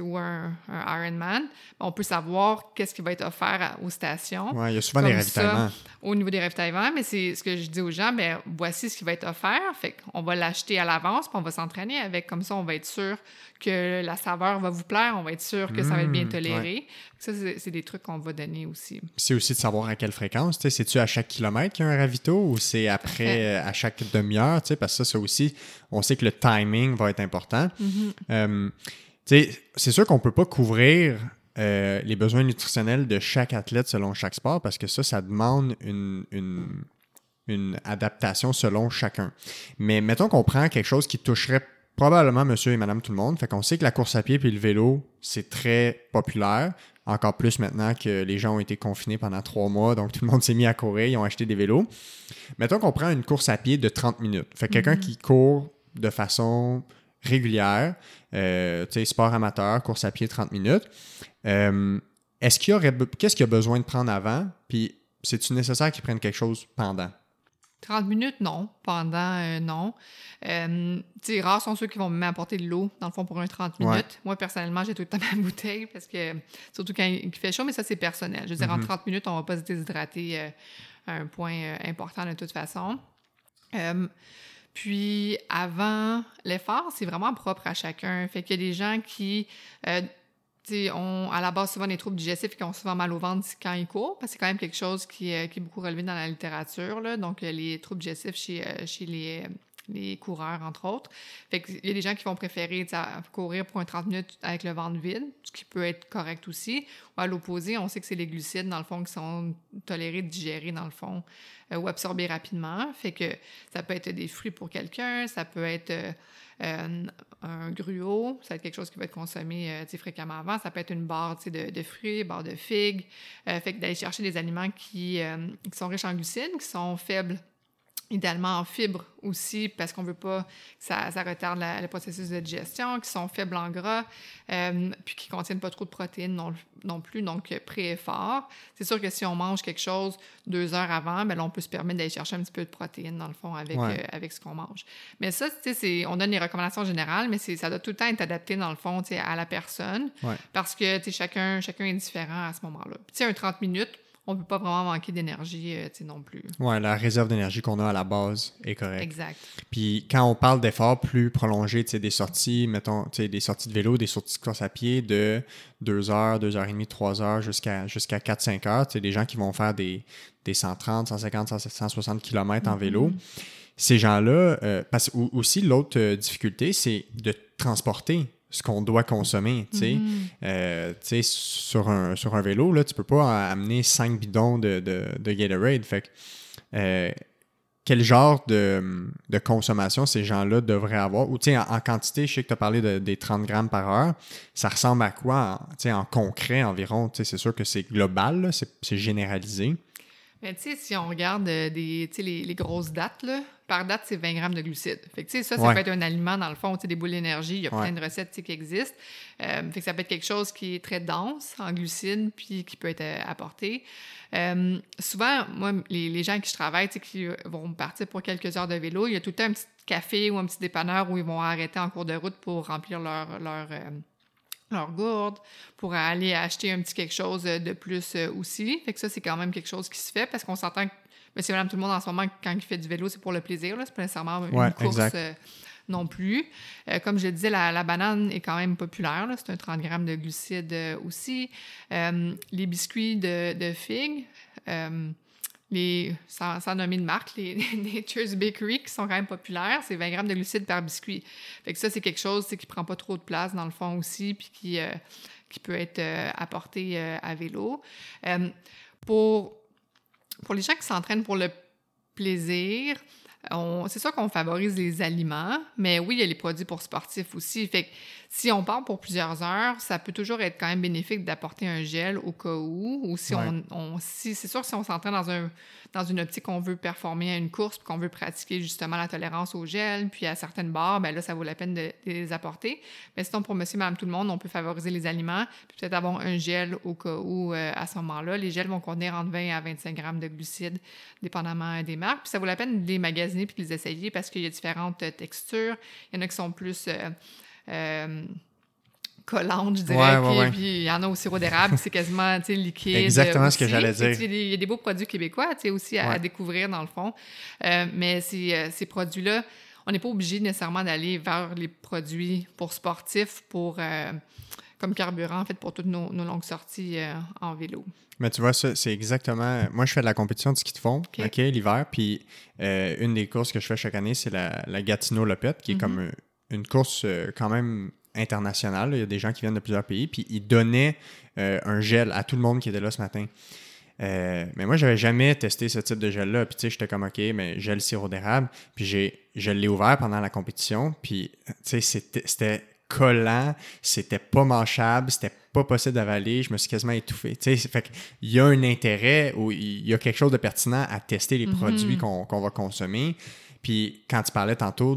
ou un, un Ironman, on peut savoir qu'est-ce qui va être offert à- aux stations Ouais, il y a souvent des ça, ravitaillements. au niveau des ravitaillements, mais c'est ce que je dis aux gens, ben voici ce qui va être offert, fait qu'on va l'acheter à l'avance, puis on va s'entraîner avec, comme ça on va être sûr que la saveur va vous plaire, on va être sûr que ça va être bien Mmh, toléré. Ça, c'est des trucs qu'on va donner aussi. C'est aussi de savoir à quelle fréquence. C'est-tu à chaque kilomètre qu'il y a un ravito ou c'est après, euh, à chaque demi-heure? Parce que ça, ça aussi, on sait que le timing va être important. Euh, tu sais, c'est sûr qu'on peut pas couvrir euh, les besoins nutritionnels de chaque athlète selon chaque sport parce que ça, ça demande une, une, une adaptation selon chacun. Mais mettons qu'on prend quelque chose qui toucherait probablement monsieur et madame tout le monde. Fait qu'on sait que la course à pied puis le vélo, c'est très populaire. Encore plus maintenant que les gens ont été confinés pendant trois mois, donc tout le monde s'est mis à courir, ils ont acheté des vélos. Mettons qu'on prend une course à pied de 30 minutes. Fait que quelqu'un qui court de façon régulière, euh, tu sais, sport amateur, course à pied 30 minutes. Euh, est-ce qu'il y aurait, qu'est-ce qu'il y a besoin de prendre avant? Puis, c'est-tu nécessaire qu'il prenne quelque chose pendant? 30 minutes, non. Pendant, euh, non. Euh, tu sais, rares sont ceux qui vont même apporter de l'eau, dans le fond, pour un 30 minutes. Ouais. Moi, personnellement, j'ai tout le temps *laughs* ma bouteille, parce que, surtout quand il fait chaud, mais ça, c'est personnel. Je veux dire, en 30 minutes, on va pas se déshydrater euh, à un point euh, important de toute façon. Puis, avant l'effort, c'est vraiment propre à chacun. Fait qu'il y a des gens qui... euh, ont à la base souvent des troubles digestifs et qui ont souvent mal au ventre quand ils courent, parce que c'est quand même quelque chose qui, euh, qui est beaucoup relevé dans la littérature. Là. Donc, euh, les troubles digestifs chez, euh, chez les, les coureurs, entre autres. Qu'il y a des gens qui vont préférer courir pour un 30 minutes avec le ventre vide, ce qui peut être correct aussi. Ou à l'opposé, on sait que c'est les glucides, dans le fond, qui sont tolérés, digérés, dans le fond, euh, ou absorbés rapidement. Fait que ça peut être des fruits pour quelqu'un, ça peut être... euh, euh, un gruau, ça va être quelque chose qui va être consommé euh, fréquemment avant. Ça peut être une barre de, de fruits, barre de figues. Fait que d'aller chercher des aliments qui, qui sont riches en glucides, qui sont faibles idéalement en fibres aussi, parce qu'on veut pas que ça, ça retarde la- le processus de digestion, qui sont faibles en gras, euh, puis qui contiennent pas trop de protéines non, non plus, donc euh, pré-effort. C'est sûr que si on mange quelque chose deux heures avant, là, on peut se permettre d'aller chercher un petit peu de protéines, dans le fond, avec, Ouais. euh, avec ce qu'on mange. Mais ça, c'est- on donne les recommandations générales, mais c'est- ça doit tout le temps être adapté, dans le fond, à la personne, Ouais. parce que, chacun, chacun est différent à ce moment-là. Tu sais, un 30 minutes, on peut pas vraiment manquer d'énergie, euh, non plus. Ouais, la réserve d'énergie qu'on a à la base est correcte. Exact. Puis quand on parle d'efforts plus prolongés, tu sais, des sorties, mettons, tu sais, des sorties de vélo, des sorties de course à pied de 2 heures, 2 heures et demie, 3 heures jusqu'à jusqu'à 4-5 heures, tu sais, des gens qui vont faire des, des 130, 150, 160 km en vélo. Ces gens-là, euh, parce aussi l'autre euh, difficulté, c'est de transporter ce qu'on doit consommer, tu sais. Euh, tu sais, sur un, sur un vélo, là, tu peux pas amener 5 bidons de, de, de Gatorade. Fait que, euh, quel genre de, de consommation ces gens-là devraient avoir? Ou, tu sais, en, en, quantité, je sais que tu as parlé de, des 30 grammes par heure. Ça ressemble à quoi, tu sais, en concret environ? Tu sais, c'est sûr que c'est global, c'est généralisé. Mais tu sais, si on regarde euh, des, les, les grosses dates, là, par date, c'est 20 grammes de glucides. Fait que, ça, ça peut être un aliment, dans le fond, des boules d'énergie. Il y a plein de recettes qui existent. Euh, fait que ça peut être quelque chose qui est très dense en glucides, puis qui peut être euh, apporté. Souvent, moi, les, les, gens avec qui je travaille, qui vont partir pour quelques heures de vélo, il y a tout le temps un petit café ou un petit dépanneur où ils vont arrêter en cours de route pour remplir leur, leur, leur gourde, pour aller acheter un petit quelque chose de plus aussi. Fait que ça, c'est quand même quelque chose qui se fait parce qu'on s'entend que monsieur, madame, tout le monde en ce moment, quand il fait du vélo, c'est pour le plaisir. C'est pas nécessairement une course euh, non plus. Euh, comme je le disais, la, banane est quand même populaire. C'est un 30 grammes de glucides euh, aussi. les biscuits de, de figues, les, sans, nommer de marque, *laughs* les, Nature's Bakery, qui sont quand même populaires, c'est 20 grammes de glucides par biscuit. Fait que ça, c'est quelque chose qui prend pas trop de place dans le fond aussi, puis qui, qui peut être apporté à vélo. pour pour les gens qui s'entraînent pour le plaisir, c'est sûr qu'on favorise les aliments, mais oui, il y a les produits pour sportifs aussi. Fait que si on part pour plusieurs heures, ça peut toujours être quand même bénéfique d'apporter un gel au cas où. Ou si on, si, c'est sûr que si on s'entraîne dans un dans une optique qu'on veut performer à une course, puis qu'on veut pratiquer justement la tolérance au gel, puis à certaines barres, ben là, ça vaut la peine de, les apporter. Mais sinon, pour monsieur, madame, tout le monde, on peut favoriser les aliments, puis peut-être avoir un gel au cas où euh, à ce moment-là. Les gels vont contenir entre 20 à 25 grammes de glucides, dépendamment des marques. Puis ça vaut la peine de les magasiner puis de les essayer parce qu'il y a différentes textures. Il y en a qui sont plus... Euh, euh, collante, je dirais. Puis il y en a au sirop d'érable, c'est quasiment liquide. Exactement ce que j'allais dire. Il y a des beaux produits québécois aussi à, découvrir dans le fond. Euh, mais ces, euh, ces produits-là, on n'est pas obligé nécessairement d'aller vers les produits pour sportifs, pour comme carburant, en fait, pour toutes nos, longues sorties en vélo. Mais tu vois, ça, c'est exactement. Moi, je fais de la compétition de ski de fond, OK, l'hiver. Puis une des courses que je fais chaque année, c'est la, la Gatineau-Lopette, qui est comme une course euh, quand même internationale. Il y a des gens qui viennent de plusieurs pays. Puis ils donnaient euh, un gel à tout le monde qui était là ce matin. Euh, mais moi, j'avais jamais testé ce type de gel-là. Puis, tu sais, j'étais comme, OK, mais gel sirop d'érable. Puis, j'ai, je l'ai ouvert pendant la compétition. Puis, tu sais, c'était, collant, c'était pas manchable, c'était pas possible d'avaler. Je me suis quasiment étouffé. Tu sais, fait qu'il y a un intérêt ou il y a quelque chose de pertinent à tester les mm-hmm. produits qu'on, va consommer. Puis quand tu parlais tantôt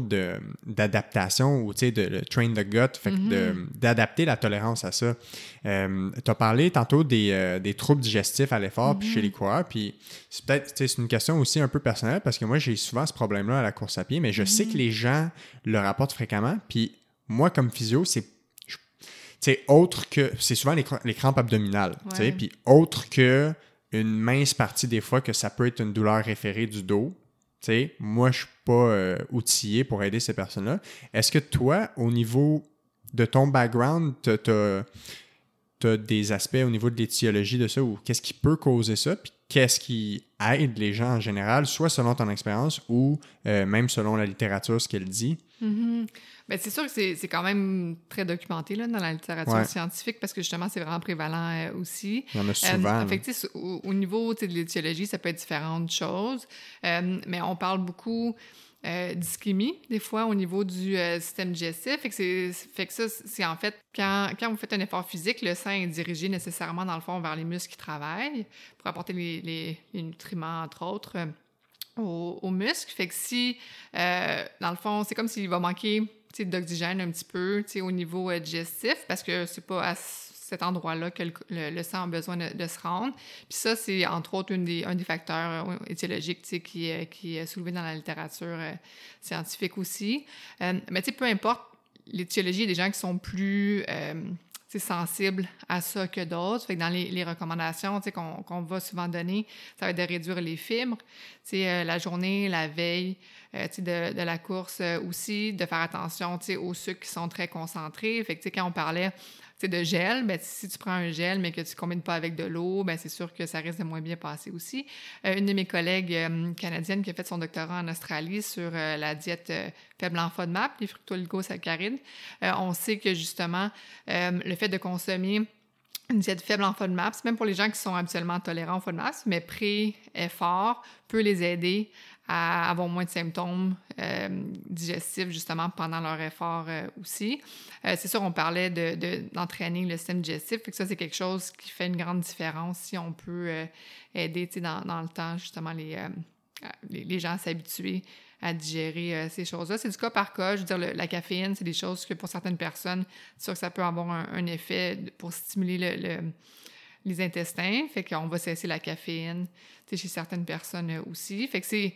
d'adaptation ou tu sais, de, train the gut, fait mm-hmm. d'adapter la tolérance à ça. Euh, tu as parlé tantôt des, euh, des troubles digestifs à l'effort puis chez mm-hmm. les coureurs. Puis c'est peut-être c'est une question aussi un peu personnelle parce que moi, j'ai souvent ce problème-là à la course à pied, mais je sais que mm-hmm. les gens le rapportent fréquemment. Puis moi, comme physio, c'est c'est autre que c'est souvent les, les, crampes abdominales, sais, puis autre que une mince partie des fois que ça peut être une douleur référée du dos sais, moi, je suis pas euh, outillé pour aider ces personnes-là. Est-ce que toi, au niveau de ton background, tu as, des aspects au niveau de l'étiologie de ça ou qu'est-ce qui peut causer ça? Puis qu'est-ce qui aide les gens en général, soit selon ton expérience ou euh, même selon la littérature, ce qu'elle dit? Mm-hmm. C'est sûr que c'est quand même très documenté là, dans la littérature scientifique parce que justement, c'est vraiment prévalent euh, aussi. Il y en a souvent. Euh, au, au, niveau de l'étiologie, ça peut être différentes choses, euh, mais on parle beaucoup euh, d'ischémie, des fois, au niveau du système digestif. Fait que, fait que ça, c'est en fait, quand, quand, vous faites un effort physique, le sang est dirigé nécessairement, dans le fond, vers les muscles qui travaillent pour apporter les, les, les nutriments, entre autres, aux, aux, muscles. Fait que si, dans le fond, c'est comme s'il va manquer d'oxygène un petit peu au niveau euh, digestif parce que c'est pas à cet endroit-là que le, sang a besoin de, se rendre. Puis ça, c'est entre autres un des facteurs euh, étiologiques qui, qui est soulevé dans la littérature euh, scientifique aussi. mais peu importe, l'étiologie, il y a des gens qui sont plus sensibles à ça que d'autres. Fait que dans les, les recommandations qu'on va souvent donner, ça va être de réduire les fibres. la journée, la veille, euh, de, de, la course euh, aussi, de faire attention aux sucres qui sont très concentrés. Fait que, quand on parlait de gel, ben, si tu prends un gel mais que tu ne combines pas avec de l'eau, ben, c'est sûr que ça risque de moins bien passer aussi. Euh, une de mes collègues canadiennes qui a fait son doctorat en Australie sur la diète faible en FODMAP, les fructooligosaccharides, on sait que justement, le fait de consommer une diète faible en FODMAPs, même pour les gens qui sont habituellement tolérants au FODMAPs, mais pré-effort peut les aider à avoir moins de symptômes euh, digestifs justement pendant leur effort euh, aussi. Euh, c'est sûr, on parlait d'entraîner de, le système digestif, fait ça c'est quelque chose qui fait une grande différence si on peut aider dans, dans, le temps justement les, les, les, gens à s'habituer à digérer ces choses-là. C'est du cas par cas. Je veux dire, la caféine, c'est des choses que pour certaines personnes, c'est sûr que ça peut avoir un, effet pour stimuler le les intestins. Fait qu'on va cesser la caféine chez certaines personnes aussi. Fait que c'est.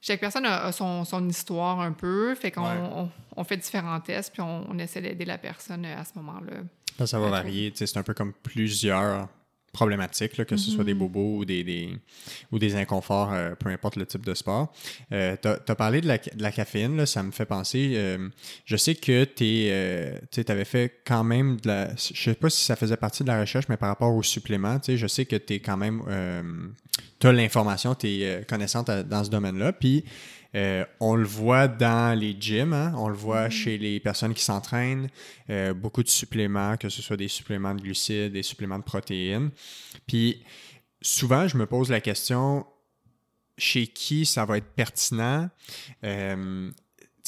Chaque personne a, son, son, histoire un peu. Fait qu'on on, fait différents tests, puis on, on essaie d'aider la personne à ce moment-là. Ça, ça va varier. C'est un peu comme plusieurs problématiques, là, que ce soit des mhm. bobos ou des, des ou des inconforts, euh, peu importe le type de sport. Euh, tu as, parlé de la, de la caféine, là, ça me fait penser. Euh, je sais que euh, tu avais fait quand même de la. Je sais pas si ça faisait partie de la recherche, mais par rapport aux suppléments, je sais que tu es quand même. tu as l'information, tu es connaissante dans ce domaine-là. Puis euh, on le voit dans les gyms, hein. on le voit mm-hmm. chez les personnes qui s'entraînent, euh, beaucoup de suppléments, que ce soit des suppléments de glucides, des suppléments de protéines. Puis souvent, je me pose la question, chez qui ça va être pertinent? Euh,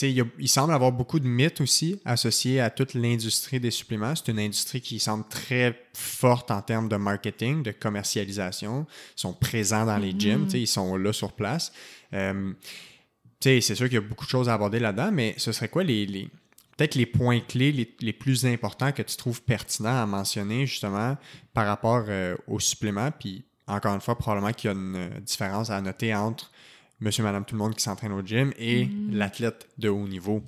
il, il, semble avoir beaucoup de mythes aussi associés à toute l'industrie des suppléments. C'est une industrie qui semble très forte en termes de marketing, de commercialisation. Ils sont présents dans les gyms, mm-hmm. ils sont là sur place c'est sûr qu'il y a beaucoup de choses à aborder là-dedans, mais ce serait quoi les, peut-être les points clés les, plus importants que tu trouves pertinents à mentionner justement par rapport euh, aux suppléments? Puis encore une fois, probablement qu'il y a une euh, différence à noter entre monsieur, madame, tout le monde qui s'entraîne au gym et mm-hmm. l'athlète de haut niveau.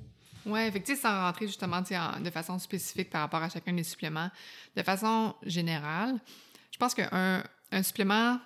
Oui, effectivement, sans rentrer justement de façon spécifique par rapport à chacun des suppléments, de façon générale, je pense qu'un un supplément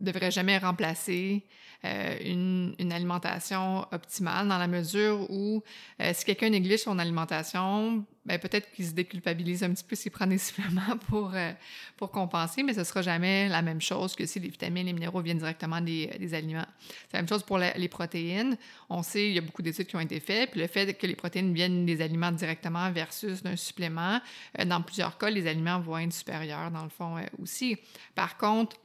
devrait jamais remplacer euh, une, alimentation optimale dans la mesure où euh, si quelqu'un néglige son alimentation, ben, peut-être qu'il se déculpabilise un petit peu s'il prend des *laughs* suppléments pour, euh, pour compenser, mais ce sera jamais la même chose que si les vitamines et les minéraux viennent directement des, des aliments. C'est la même chose pour les protéines. On sait, il y a beaucoup d'études qui ont été faites, puis le fait que les protéines viennent des aliments directement versus d'un supplément, dans plusieurs cas, les aliments vont être supérieurs dans le fond aussi. Par contre,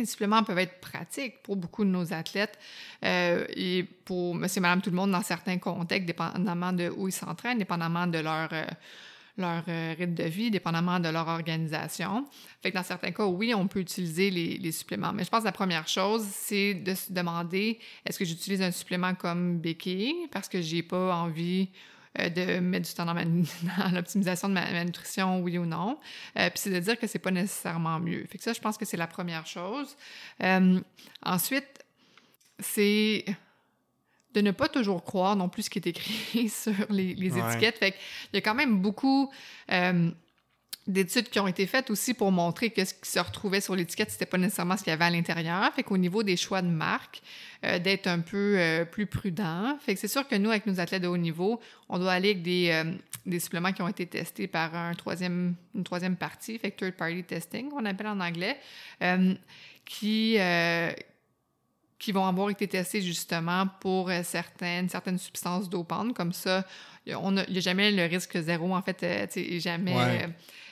les suppléments peuvent être pratiques pour beaucoup de nos athlètes euh, et pour monsieur, madame, tout le monde dans certains contextes, dépendamment de où ils s'entraînent, dépendamment de leur, euh, leur euh, rythme de vie, dépendamment de leur organisation. Fait que dans certains cas, oui, on peut utiliser les, suppléments. Mais je pense que la première chose, c'est de se demander est-ce que j'utilise un supplément comme béquille parce que j'ai pas envie de mettre du temps dans, *laughs* l'optimisation de ma, nutrition, oui ou non. Euh, puis c'est de dire que c'est pas nécessairement mieux. Fait que ça, je pense que c'est la première chose. Euh, ensuite, c'est de ne pas toujours croire non plus ce qui est écrit *laughs* sur les, étiquettes. Fait il y a quand même beaucoup d'études qui ont été faites aussi pour montrer que ce qui se retrouvait sur l'étiquette, c'était pas nécessairement ce qu'il y avait à l'intérieur. Fait qu'au niveau des choix de marque, euh, d'être un peu euh, plus prudent. Fait que c'est sûr que nous, avec nos athlètes de haut niveau, on doit aller avec des, euh, des suppléments qui ont été testés par un troisième, une troisième partie, fait que third party testing, on appelle en anglais, qui qui vont avoir été testés justement pour certaines, certaines substances dopantes. Comme ça, il n'y a jamais le risque zéro, en fait, jamais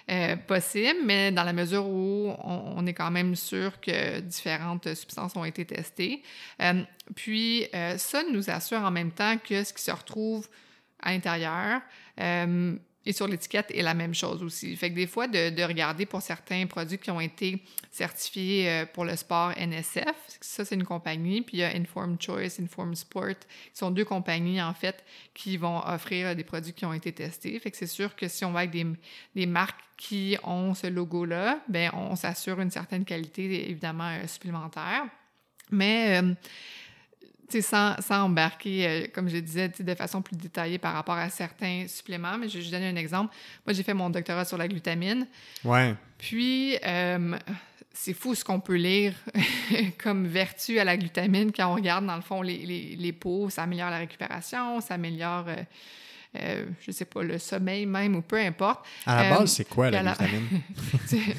euh, possible, mais dans la mesure où on, est quand même sûr que différentes substances ont été testées. Euh, puis, euh, ça nous assure en même temps que ce qui se retrouve à l'intérieur et sur l'étiquette est la même chose aussi. Fait que des fois, de, de, regarder pour certains produits qui ont été certifiés euh, pour le sport NSF, ça c'est une compagnie, puis il y a Informed Choice, Informed Sport, qui sont deux compagnies en fait qui vont offrir des produits qui ont été testés. Fait que c'est sûr que si on va avec des, marques qui ont ce logo-là, ben on s'assure une certaine qualité évidemment euh, supplémentaire. Mais euh, sans, sans embarquer, euh, comme je disais, de façon plus détaillée par rapport à certains suppléments, mais je vais juste donner un exemple. Moi, j'ai fait mon doctorat sur la glutamine. Ouais. Puis, euh, c'est fou ce qu'on peut lire *laughs* comme vertu à la glutamine quand on regarde, dans le fond, les, les, les peaux. Ça améliore la récupération, ça améliore... Euh, euh, je sais pas, le sommeil même ou peu importe. À la base, c'est quoi la, glutamine? *laughs*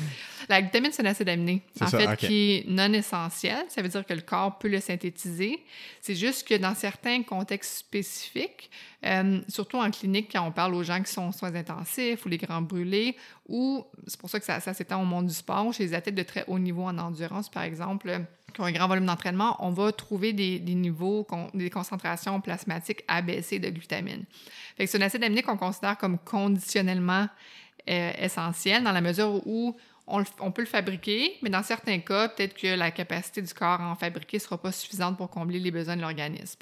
La glutamine, c'est un acide aminé, en ça, fait, qui est non essentiel. Ça veut dire que le corps peut le synthétiser. C'est juste que dans certains contextes spécifiques, euh, surtout en clinique, quand on parle aux gens qui sont aux soins intensifs ou les grands brûlés, ou c'est pour ça que ça, ça s'étend au monde du sport, chez les athlètes de très haut niveau en endurance, par exemple, euh, qui ont un grand volume d'entraînement, on va trouver des, des niveaux, con- des concentrations plasmatiques abaissées de glutamine. C'est un acide aminé qu'on considère comme conditionnellement euh, essentiel dans la mesure où on, on peut le fabriquer, mais dans certains cas, peut-être que la capacité du corps à en fabriquer ne sera pas suffisante pour combler les besoins de l'organisme.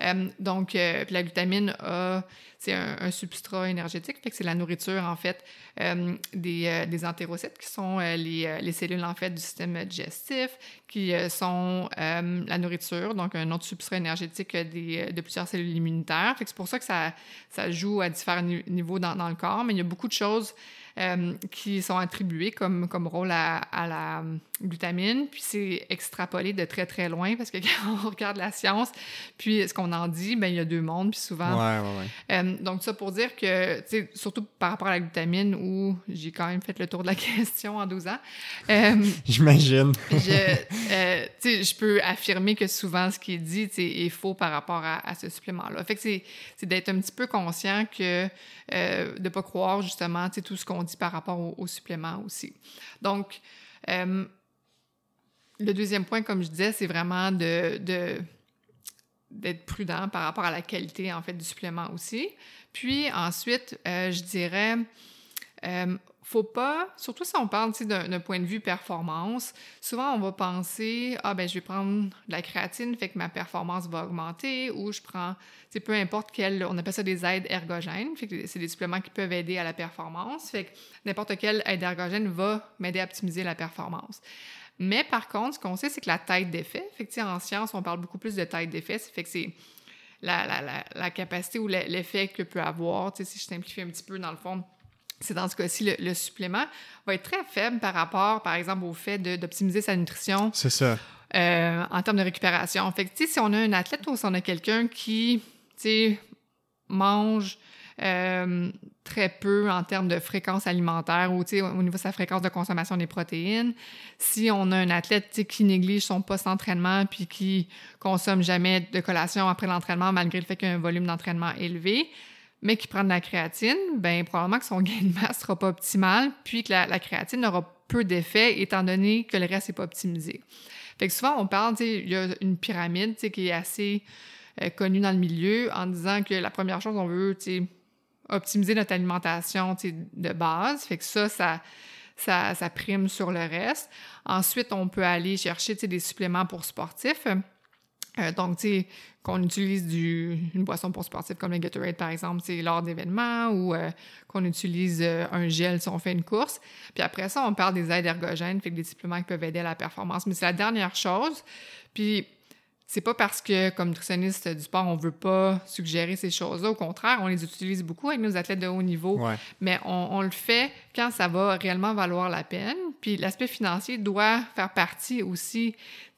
Euh, donc, euh, la glutamine a, c'est un, substrat énergétique, fait c'est la nourriture en fait euh, des, euh, des entérocytes qui sont les, les cellules en fait du système digestif, qui sont la nourriture, donc un autre substrat énergétique des, de plusieurs cellules immunitaires. Fait c'est pour ça que ça, ça joue à différents ni- niveaux dans, dans le corps, mais il y a beaucoup de choses euh, qui sont attribuées comme, comme rôle à, à la euh, glutamine, puis c'est extrapolé de très très loin parce que *laughs* quand on regarde la science, puis ce qu'on en dit, ben il y a deux mondes, puis souvent Ouais, ouais, ouais. euh, donc, ça pour dire que, surtout par rapport à la glutamine, où j'ai quand même fait le tour de la *laughs* question en 12 ans, euh, *laughs* J'imagine. je, je peux affirmer que souvent ce qui est dit est faux par rapport à, à ce supplément-là. Fait que c'est d'être un petit peu conscient que de ne pas croire justement tout ce qu'on par rapport au, au supplément aussi. Donc, euh, le deuxième point, comme je disais, c'est vraiment de, de- d'être prudent par rapport à la qualité en fait du supplément aussi. Puis ensuite, euh, je dirais, euh, faut pas, surtout si on parle d'un point de vue performance, souvent on va penser ah ben je vais prendre de la créatine, fait que ma performance va augmenter, ou je prends, sais, peu importe quel, on appelle ça des aides ergogènes, c'est des suppléments qui peuvent aider à la performance, fait que n'importe quelle aide ergogène va m'aider à optimiser la performance. Mais par contre, ce qu'on sait, c'est que la taille d'effet, fait que en science, on parle beaucoup plus de taille d'effet, fait que c'est la, la, capacité ou le- l'effet que peut avoir, si je simplifie un petit peu dans le fond, c'est dans ce cas-ci, le, le supplément va être très faible par rapport, par exemple, au fait d'optimiser sa nutrition C'est ça. euh, en termes de récupération. Fait que, si on a un athlète ou si on a quelqu'un qui, mange euh, très peu en termes de fréquence alimentaire ou, au niveau de sa fréquence de consommation des protéines, si on a un athlète, qui néglige son post-entraînement puis qui consomme jamais de collation après l'entraînement malgré le fait qu'il y a un volume d'entraînement élevé, mais qui prend de la créatine, ben probablement que son *laughs* gain de masse sera pas optimal, puis que la, créatine aura peu d'effet étant donné que le reste n'est pas optimisé. Fait que souvent, on parle, il y a une pyramide, qui est assez euh, connue dans le milieu en disant que la première chose, on veut, optimiser notre alimentation, de base. Fait que ça, ça, prime sur le reste. Ensuite, on peut aller chercher, des suppléments pour sportifs. Euh, donc, tu sais, qu'on utilise une boisson pour sportif comme le Gatorade, par exemple, c'est lors d'événements ou euh, qu'on utilise euh, un gel si on fait une course. Puis après ça, on parle des aides ergogènes, fait des suppléments qui peuvent aider à la performance. Mais c'est la dernière chose. Puis c'est pas parce que, comme nutritionniste du sport, on veut pas suggérer ces choses-là. Au contraire, on les utilise beaucoup avec nos athlètes de haut niveau. Ouais. Mais on, on le fait quand ça va réellement valoir la peine. Puis l'aspect financier doit faire partie aussi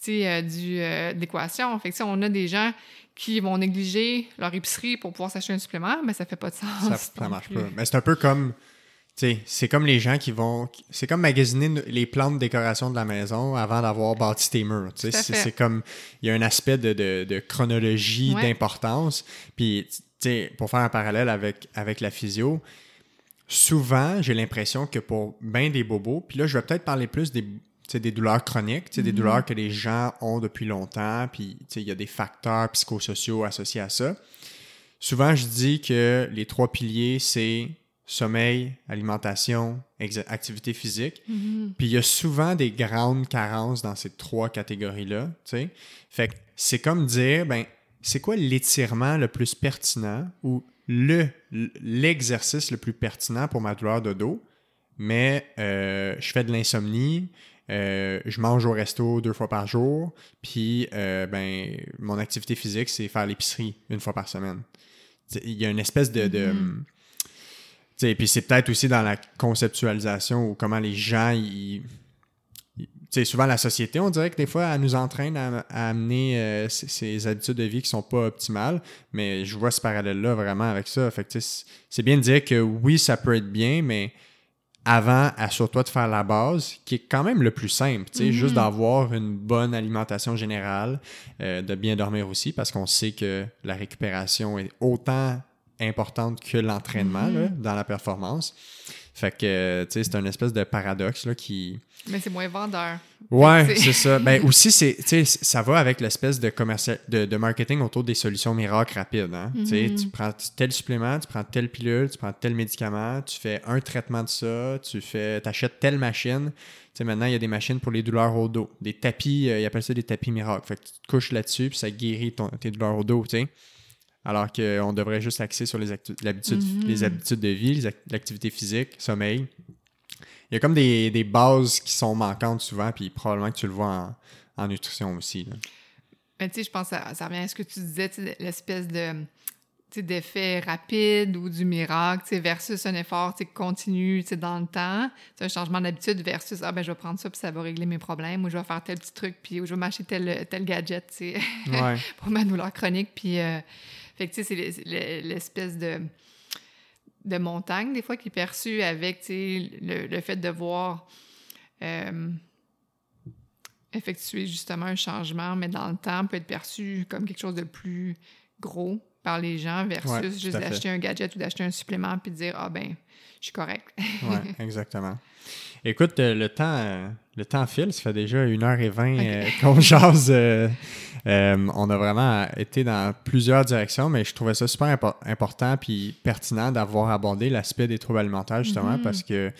euh, du, euh, de l'équation. Fait que si on a des gens qui vont négliger leur épicerie pour pouvoir s'acheter un supplément, mais ça fait pas de sens. Ça, ça marche pas. Mais c'est un peu comme. C'est comme les gens qui vont. C'est comme magasiner les plantes de décoration de la maison avant d'avoir bâti tes murs. C'est comme. Il y a un aspect de, de- de chronologie, Ouais. d'importance. Puis, pour faire un parallèle avec, avec la physio, souvent, j'ai l'impression que pour bien des bobos, puis là, je vais peut-être parler plus des, des douleurs chroniques, des douleurs que les gens ont depuis longtemps, puis il y a des facteurs psychosociaux associés à ça. Souvent, je dis que les trois piliers, c'est sommeil, alimentation, activité physique. Mhm. Puis il y a souvent des grandes carences dans ces trois catégories-là. Fait que c'est comme dire, ben, c'est quoi l'étirement le plus pertinent ou le l'exercice le plus pertinent pour ma douleur de dos, mais euh, je fais de l'insomnie, euh, je mange au resto deux fois par jour, puis euh, ben, mon activité physique, c'est faire l'épicerie une fois par semaine. Il y a une espèce de... de Mhm. tu sais, puis c'est peut-être aussi dans la conceptualisation ou comment les gens, ils, souvent la société, on dirait que des fois, elle nous entraîne à, à amener euh, ces, ces habitudes de vie qui sont pas optimales, mais je vois ce parallèle-là vraiment avec ça. Fait c'est- bien de dire que oui, ça peut être bien, mais avant, assure-toi de faire la base, qui est quand même le plus simple, tu sais, juste d'avoir une bonne alimentation générale, euh, de bien dormir aussi, parce qu'on sait que la récupération est autant importante que l'entraînement là, dans la performance. Fait que, tu sais, c'est un espèce de paradoxe là, qui... Mais c'est moins vendeur. Ouais, c'est ça. Ben *laughs* aussi, c'est, ça va avec l'espèce de, commercial, de, de marketing autour des solutions miracles rapides. Hein? Tu Tu prends tel supplément, tu prends telle pilule, tu prends tel médicament, tu fais un traitement de ça, tu fais, achètes telle machine. Tu sais, maintenant, il y a des machines pour les douleurs au dos. Des tapis, euh, ils appellent ça des tapis miracles. Fait que tu te couches là-dessus, puis ça guérit ton, tes douleurs au dos, tu sais. Alors qu'on devrait juste axer sur les, les habitudes de vie, l'activité physique, sommeil. Il y a comme des, des bases qui sont manquantes souvent, puis probablement que tu le vois en, en nutrition aussi. là. Mais tu sais, je pense que ça, ça revient à ce que tu disais, l'espèce de tu sais, d'effet rapide ou du miracle, tu sais, versus un effort tu sais, continu tu sais, dans le temps. C'est un changement d'habitude versus ah ben je vais prendre ça puis ça va régler mes problèmes ou je vais faire tel petit truc puis ou je vais m'acheter tel, tel gadget tu sais, Ouais. *laughs* pour ma douleur chronique. Puis, euh, fait que tu sais, c'est l'es- l'es- l'espèce de, de montagne des fois qui est perçue avec tu sais, le, le fait de voir euh, effectuer justement un changement, mais dans le temps, peut être perçu comme quelque chose de plus gros par les gens versus Ouais, juste d'acheter un gadget ou d'acheter un supplément puis de dire ah ben je suis correct. Ouais, exactement. Écoute, euh, le temps, euh, le temps file, ça fait déjà 1h20 euh, qu'on *laughs* jase. euh, euh, on a vraiment été dans plusieurs directions, mais je trouvais ça super impo- important puis pertinent d'avoir abordé l'aspect des troubles alimentaires, justement, parce que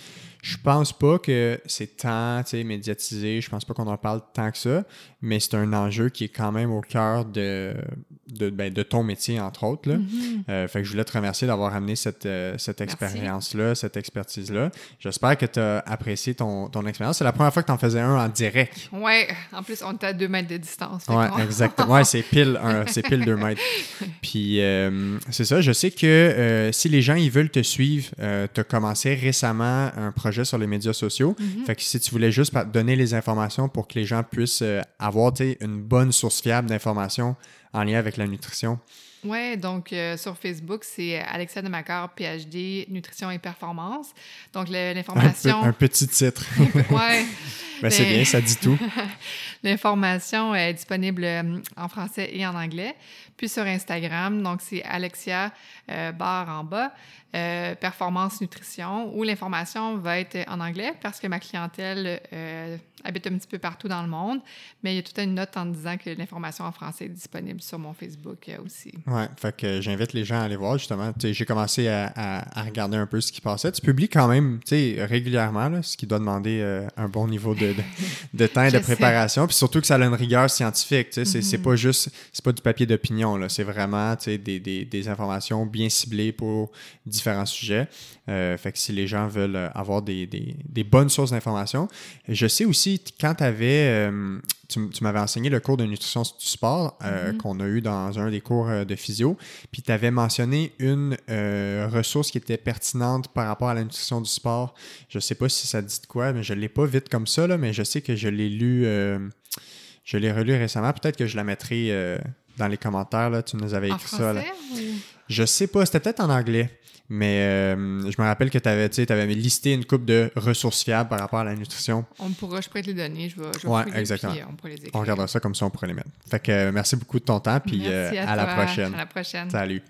je pense pas que c'est tant médiatisé, je pense pas qu'on en parle tant que ça, mais c'est un enjeu qui est quand même au cœur de, de, ben, de ton métier, entre autres. Là. Euh, fait que je voulais te remercier d'avoir amené cette, euh, cette expérience-là, cette expertise-là. J'espère que tu as apprécié ton, ton expérience. C'est la première fois que tu en faisais un en direct. Ouais, en plus on était à deux mètres de distance. Ouais, qu'on- exactement. Ouais, c'est pile, un- c'est pile deux mètres. *laughs* Puis, euh, c'est ça. Je sais que euh, si les gens ils veulent te suivre, tu as commencé récemment un projet sur les médias sociaux. Fait que si tu voulais juste donner les informations pour que les gens puissent euh, avoir une bonne source fiable d'informations en lien avec la nutrition. Ouais, donc euh, sur Facebook, c'est Alexia Demacor, PhD, Nutrition et Performance. Donc le- Un, l'information. un petit titre. *laughs* ouais. *laughs* Ben, c'est bien, ça dit tout. *laughs* L'information est disponible euh, en français et en anglais. Puis sur Instagram, donc c'est Alexia euh, barre en bas, euh, performance nutrition, où l'information va être en anglais parce que ma clientèle euh, habite un petit peu partout dans le monde. Mais il y a toute une note en disant que l'information en français est disponible sur mon Facebook aussi. Ouais, fait que j'invite les gens à aller voir justement. J'ai commencé à, à- à regarder un peu ce qui passait. Tu publies quand même régulièrement, là, ce qui doit demander un bon niveau de, de, de *laughs* temps et de préparation. Puis surtout que ça a une rigueur scientifique. C'est Mm-hmm. c'est pas juste, c'est pas du papier d'opinion. C'est vraiment des, des, des informations bien ciblées pour différents sujets. Euh, fait que si les gens veulent euh, avoir des, bonnes sources d'informations. Je sais aussi, quand tu avais, tu, m'avais enseigné le cours de nutrition du sport euh, qu'on a eu dans un des cours euh, de physio, puis tu avais mentionné une euh, ressource qui était pertinente par rapport à la nutrition du sport. Je sais pas si ça dit de quoi, mais je l'ai pas vite comme ça, là, mais je sais que je l'ai lu, euh, je l'ai relu récemment. Peut-être que je la mettrai euh, dans les commentaires. Là. Tu nous avais En écrit ça. là. français? ou- Je sais pas, c'était peut-être en anglais. Mais euh, je me rappelle que tu avais, avais listé une coupe de ressources fiables par rapport à la nutrition. On pourra, je pourrais te les donner. Je vais, je vais Ouais, exactement. on pourra les écrire. On regardera ça comme ça, on pourrait les mettre. Fait que euh, merci beaucoup de ton temps, puis euh, à, à la prochaine. À la prochaine. Salut.